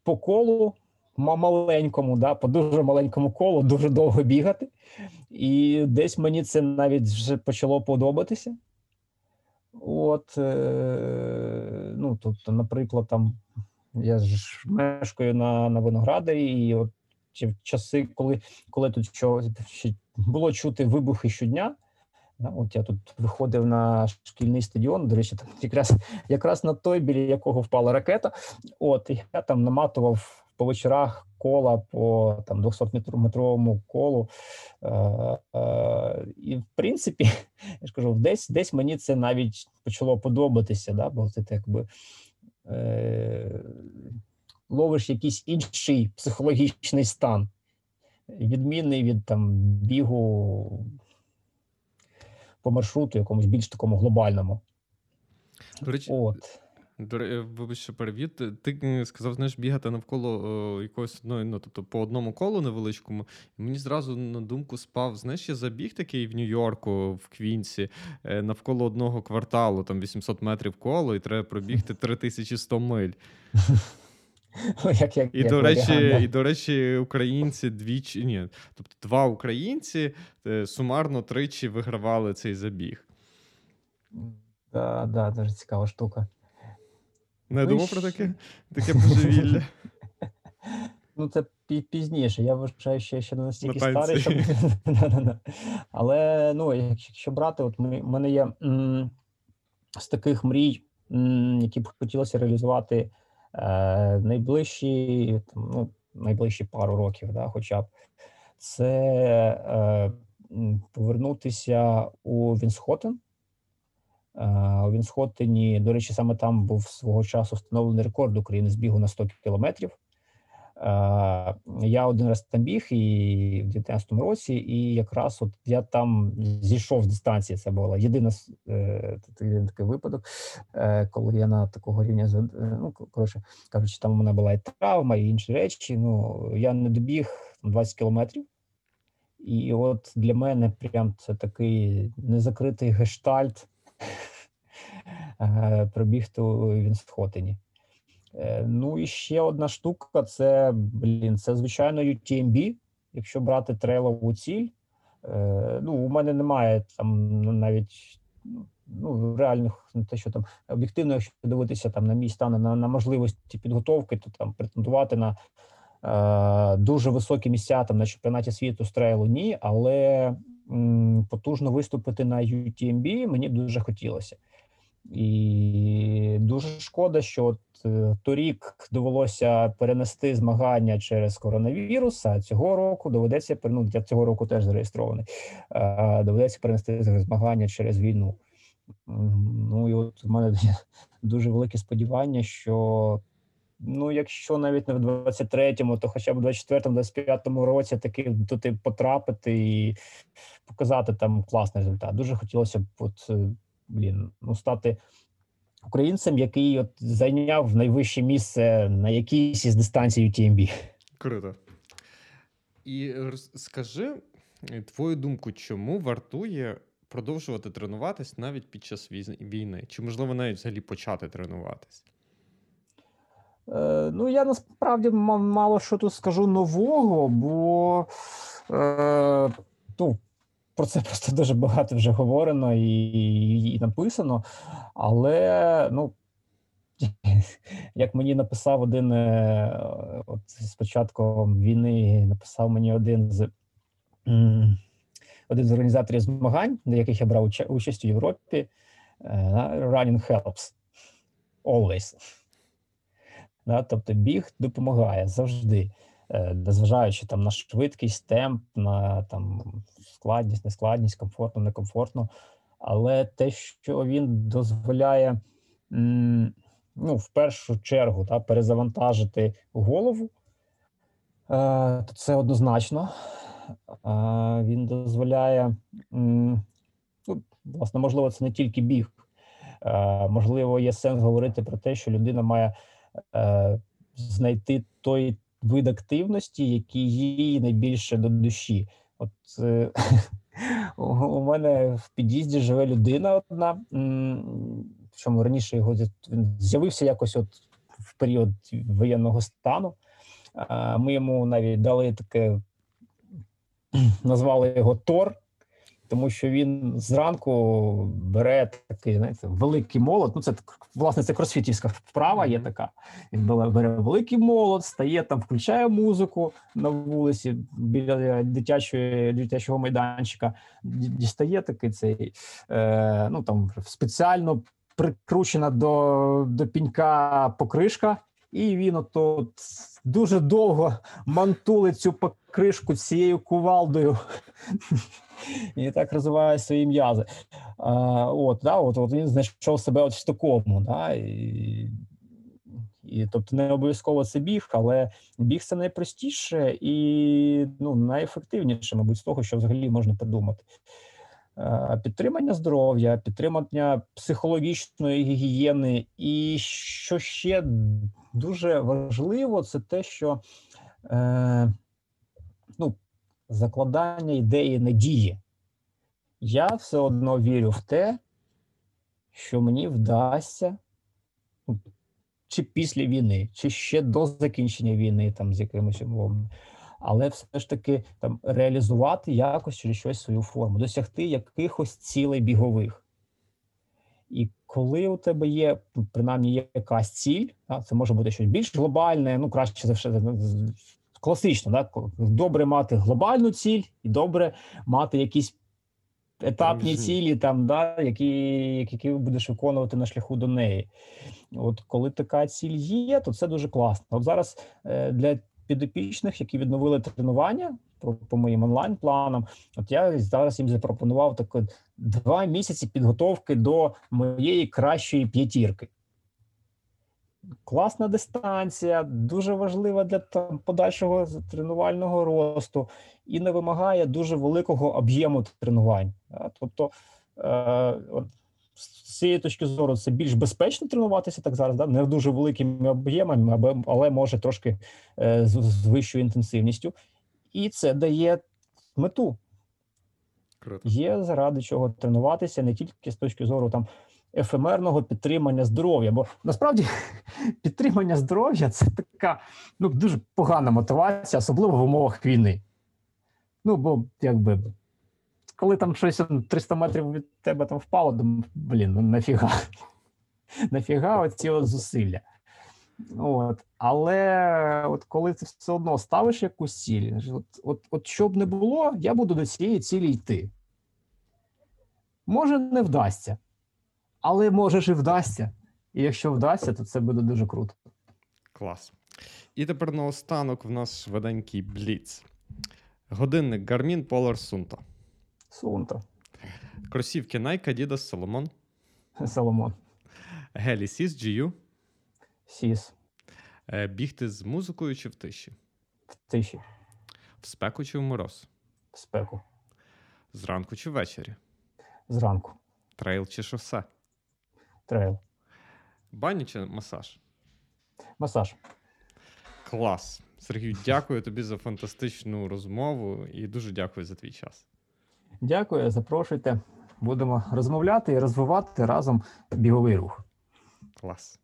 по колу, ма- маленькому, да, по дуже маленькому колу, дуже довго бігати. І десь мені це навіть вже почало подобатися. От, е, ну, тобто, наприклад, там я ж мешкаю на, на виноградарі, і от в часи, коли, коли тут що, було чути вибухи щодня. От я тут виходив на шкільний стадіон. До речі, там якраз якраз на той, біля якого впала ракета. От я там наматував по вечорах кола по там 200-метровому колу. Е, е, і в принципі, я ж кажу, десь десь мені це навіть почало подобатися, да, бо це якби е, ловиш якийсь інший психологічний стан, відмінний від там бігу по маршруту, якомусь більш такому глобальному. До речі, От. Ре- вибач, що перевів. Ти, е, сказав, знаєш, бігати навколо е, якогось одної, ну тобто по одному колу невеличкому. І мені зразу на думку спав, знаєш, є забіг такий в Нью-Йорку, в Квінсі, е, навколо одного кварталу, там 800 метрів коло, і треба пробігти 3100 миль. Як, як, І, як до речі, варіант, і, до речі, українці двічі, ні, тобто два українці е, сумарно тричі вигравали цей забіг. Да, да, дуже цікава штука. Не Ну, і думав про ще- таке? Таке божевілля. Ну, це пі- пізніше. Я вважаю, що я ще не настільки старий, щоб. танці. Да-да-да. Але ну, якщо якщо брати, от ми, в мене є м, з таких мрій, м, які б хотілося реалізувати е, найближчі, там, ну, найближчі пару років, да, хоча б це е, м, повернутися у Вінсхотен. Е, У Вінсхотені, до речі, саме там був свого часу встановлений рекорд України з бігу на 100 кілометрів. Е, Я один раз там біг і в 19-му році, і якраз от я там зійшов з дистанції. Це була єдина е, такий випадок, е, коли я на такого рівня е, ну коротше кажучи, там у мене була і травма, і інші речі. Ну я не добіг там, 20 кілометрів. І от для мене прям це такий незакритий гештальт е, пробігти у Вінсхотені. Е, Ну і ще одна штука: це блін, це звичайно UTMB. якщо брати трейлову ціль, е, ну, у мене немає там ну, навіть ну, реальних, не те, що там об'єктивно, якщо дивитися там на мій стан, на, на можливості підготовки, то там претендувати на дуже високі місця там на чемпіонаті світу з трейлу ні, але м, потужно виступити на UTMB мені дуже хотілося. І дуже шкода, що от е, торік довелося перенести змагання через коронавірус, а цього року доведеться ну, я цього року теж зареєстрований. е, Доведеться перенести змагання через війну. Ну і от в мене дуже велике сподівання, що ну, якщо навіть не в 23-му, то хоча б в 24-му, 25-му році таки туди потрапити і показати там класний результат. Дуже хотілося б, от е, блін, ну стати українцем, який от зайняв найвище місце на якійсь із дистанцій UTMB. Круто. І скажи е, твою думку, чому вартує продовжувати тренуватись навіть під час війни? Чи можливо навіть взагалі почати тренуватись? Е, ну, я насправді мало що тут скажу нового, бо е, ну, про це просто дуже багато вже говорено і, і, і написано. Але ну, як мені написав один е, от з початком війни, написав мені один з. Один з організаторів змагань, на яких я брав участь у Європі, е, running helps always. Тобто біг допомагає завжди, незважаючи там на швидкість, темп, на там складність, нескладність, комфортно, некомфортно. Але те, що він дозволяє, ну, в першу чергу, та, перезавантажити голову, е, то це однозначно. Е, Він дозволяє, ну, власне, можливо, це не тільки біг. Е, Можливо, є сенс говорити про те, що людина має е, знайти той вид активності, який їй найбільше до душі. От е, у мене в під'їзді живе людина одна. чому раніше його він з'явився якось от в період воєнного стану. Ми йому навіть дали таке, назвали його Тор, тому що він зранку бере такий, знаєте, великий молот. Ну, це власне це кросфітівська вправа є така. Він бере, великий молот, стає там, включає музику на вулиці біля дитячої, дитячого майданчика, дістає такий цей, е, ну там спеціально прикручена до, до пінька покришка. І він ото дуже довго мантулить цю покришку цією кувалдою і так розвиває свої м'язи. От, да, от, от він знайшов себе от в такому. Да, і, і, тобто не обов'язково це біг, але біг це найпростіше і ну, найефективніше, мабуть, з того, що взагалі можна придумати. Підтримання здоров'я, підтримання психологічної гігієни, і що ще дуже важливо, це те, що е, закладання ідеї надії. Я все одно вірю в те, що мені вдасться ну, чи після війни, чи ще до закінчення війни, там з якимись умовами, але все ж таки там реалізувати якось через щось свою форму, досягти якихось цілей бігових. І коли у тебе є, ну, принаймні, є якась ціль, а, це може бути щось більш глобальне, ну краще за все класично, да? добре мати глобальну ціль, і добре мати якісь етапні цілі, там, да, які, які будеш виконувати на шляху до неї. От коли така ціль є, то це дуже класно. От зараз е, для підопічних, які відновили тренування по, по моїм онлайн-планам, от я зараз їм запропонував так два місяці підготовки до моєї кращої п'ятірки. Класна дистанція, дуже важлива для там, подальшого тренувального росту і не вимагає дуже великого об'єму тренувань. Да? Тобто, е, от, з цієї точки зору, це більш безпечно тренуватися так зараз, да? не дуже великими об'ємами, але може трошки е, з, з вищою інтенсивністю. І це дає мету. Круто. Є заради чого тренуватися не тільки з точки зору там ефемерного підтримання здоров'я. Бо насправді підтримання здоров'я це така ну дуже погана мотивація, особливо в умовах війни. Ну, бо якби, коли там щось он, 300 метрів від тебе там впало, думаю, блін, ну нафіга. нафіга оці от зусилля. От. Але от коли ти все одно ставиш якусь ціль, от, от, от що б не було, я буду до цієї цілі йти. Може, не вдасться, але може ж і вдасться. І якщо вдасться, то це буде дуже круто. Клас. І тепер наостанок в нас швиденький бліц. Годинник Garmin Polar Sunto. Сунто, Кросівки Nike Adidas Solomon. Salomon, Гелі SiS GU. SiS, Е, Бігти з музикою чи в тиші. в тиші, В спеку чи в мороз. в спеку, Зранку чи ввечері. зранку, Трейл чи шосе. Трейл, Баня чи масаж. масаж. Клас. Сергію, дякую тобі за фантастичну розмову і дуже дякую за твій час. Дякую, запрошуйте. Будемо розмовляти і розвивати разом біговий рух. Клас.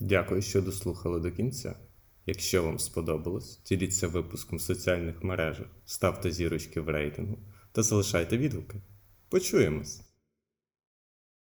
Дякую, що дослухали до кінця. Якщо вам сподобалось, діліться випуском в соціальних мережах, ставте зірочки в рейтингу та залишайте відгуки. Почуємось!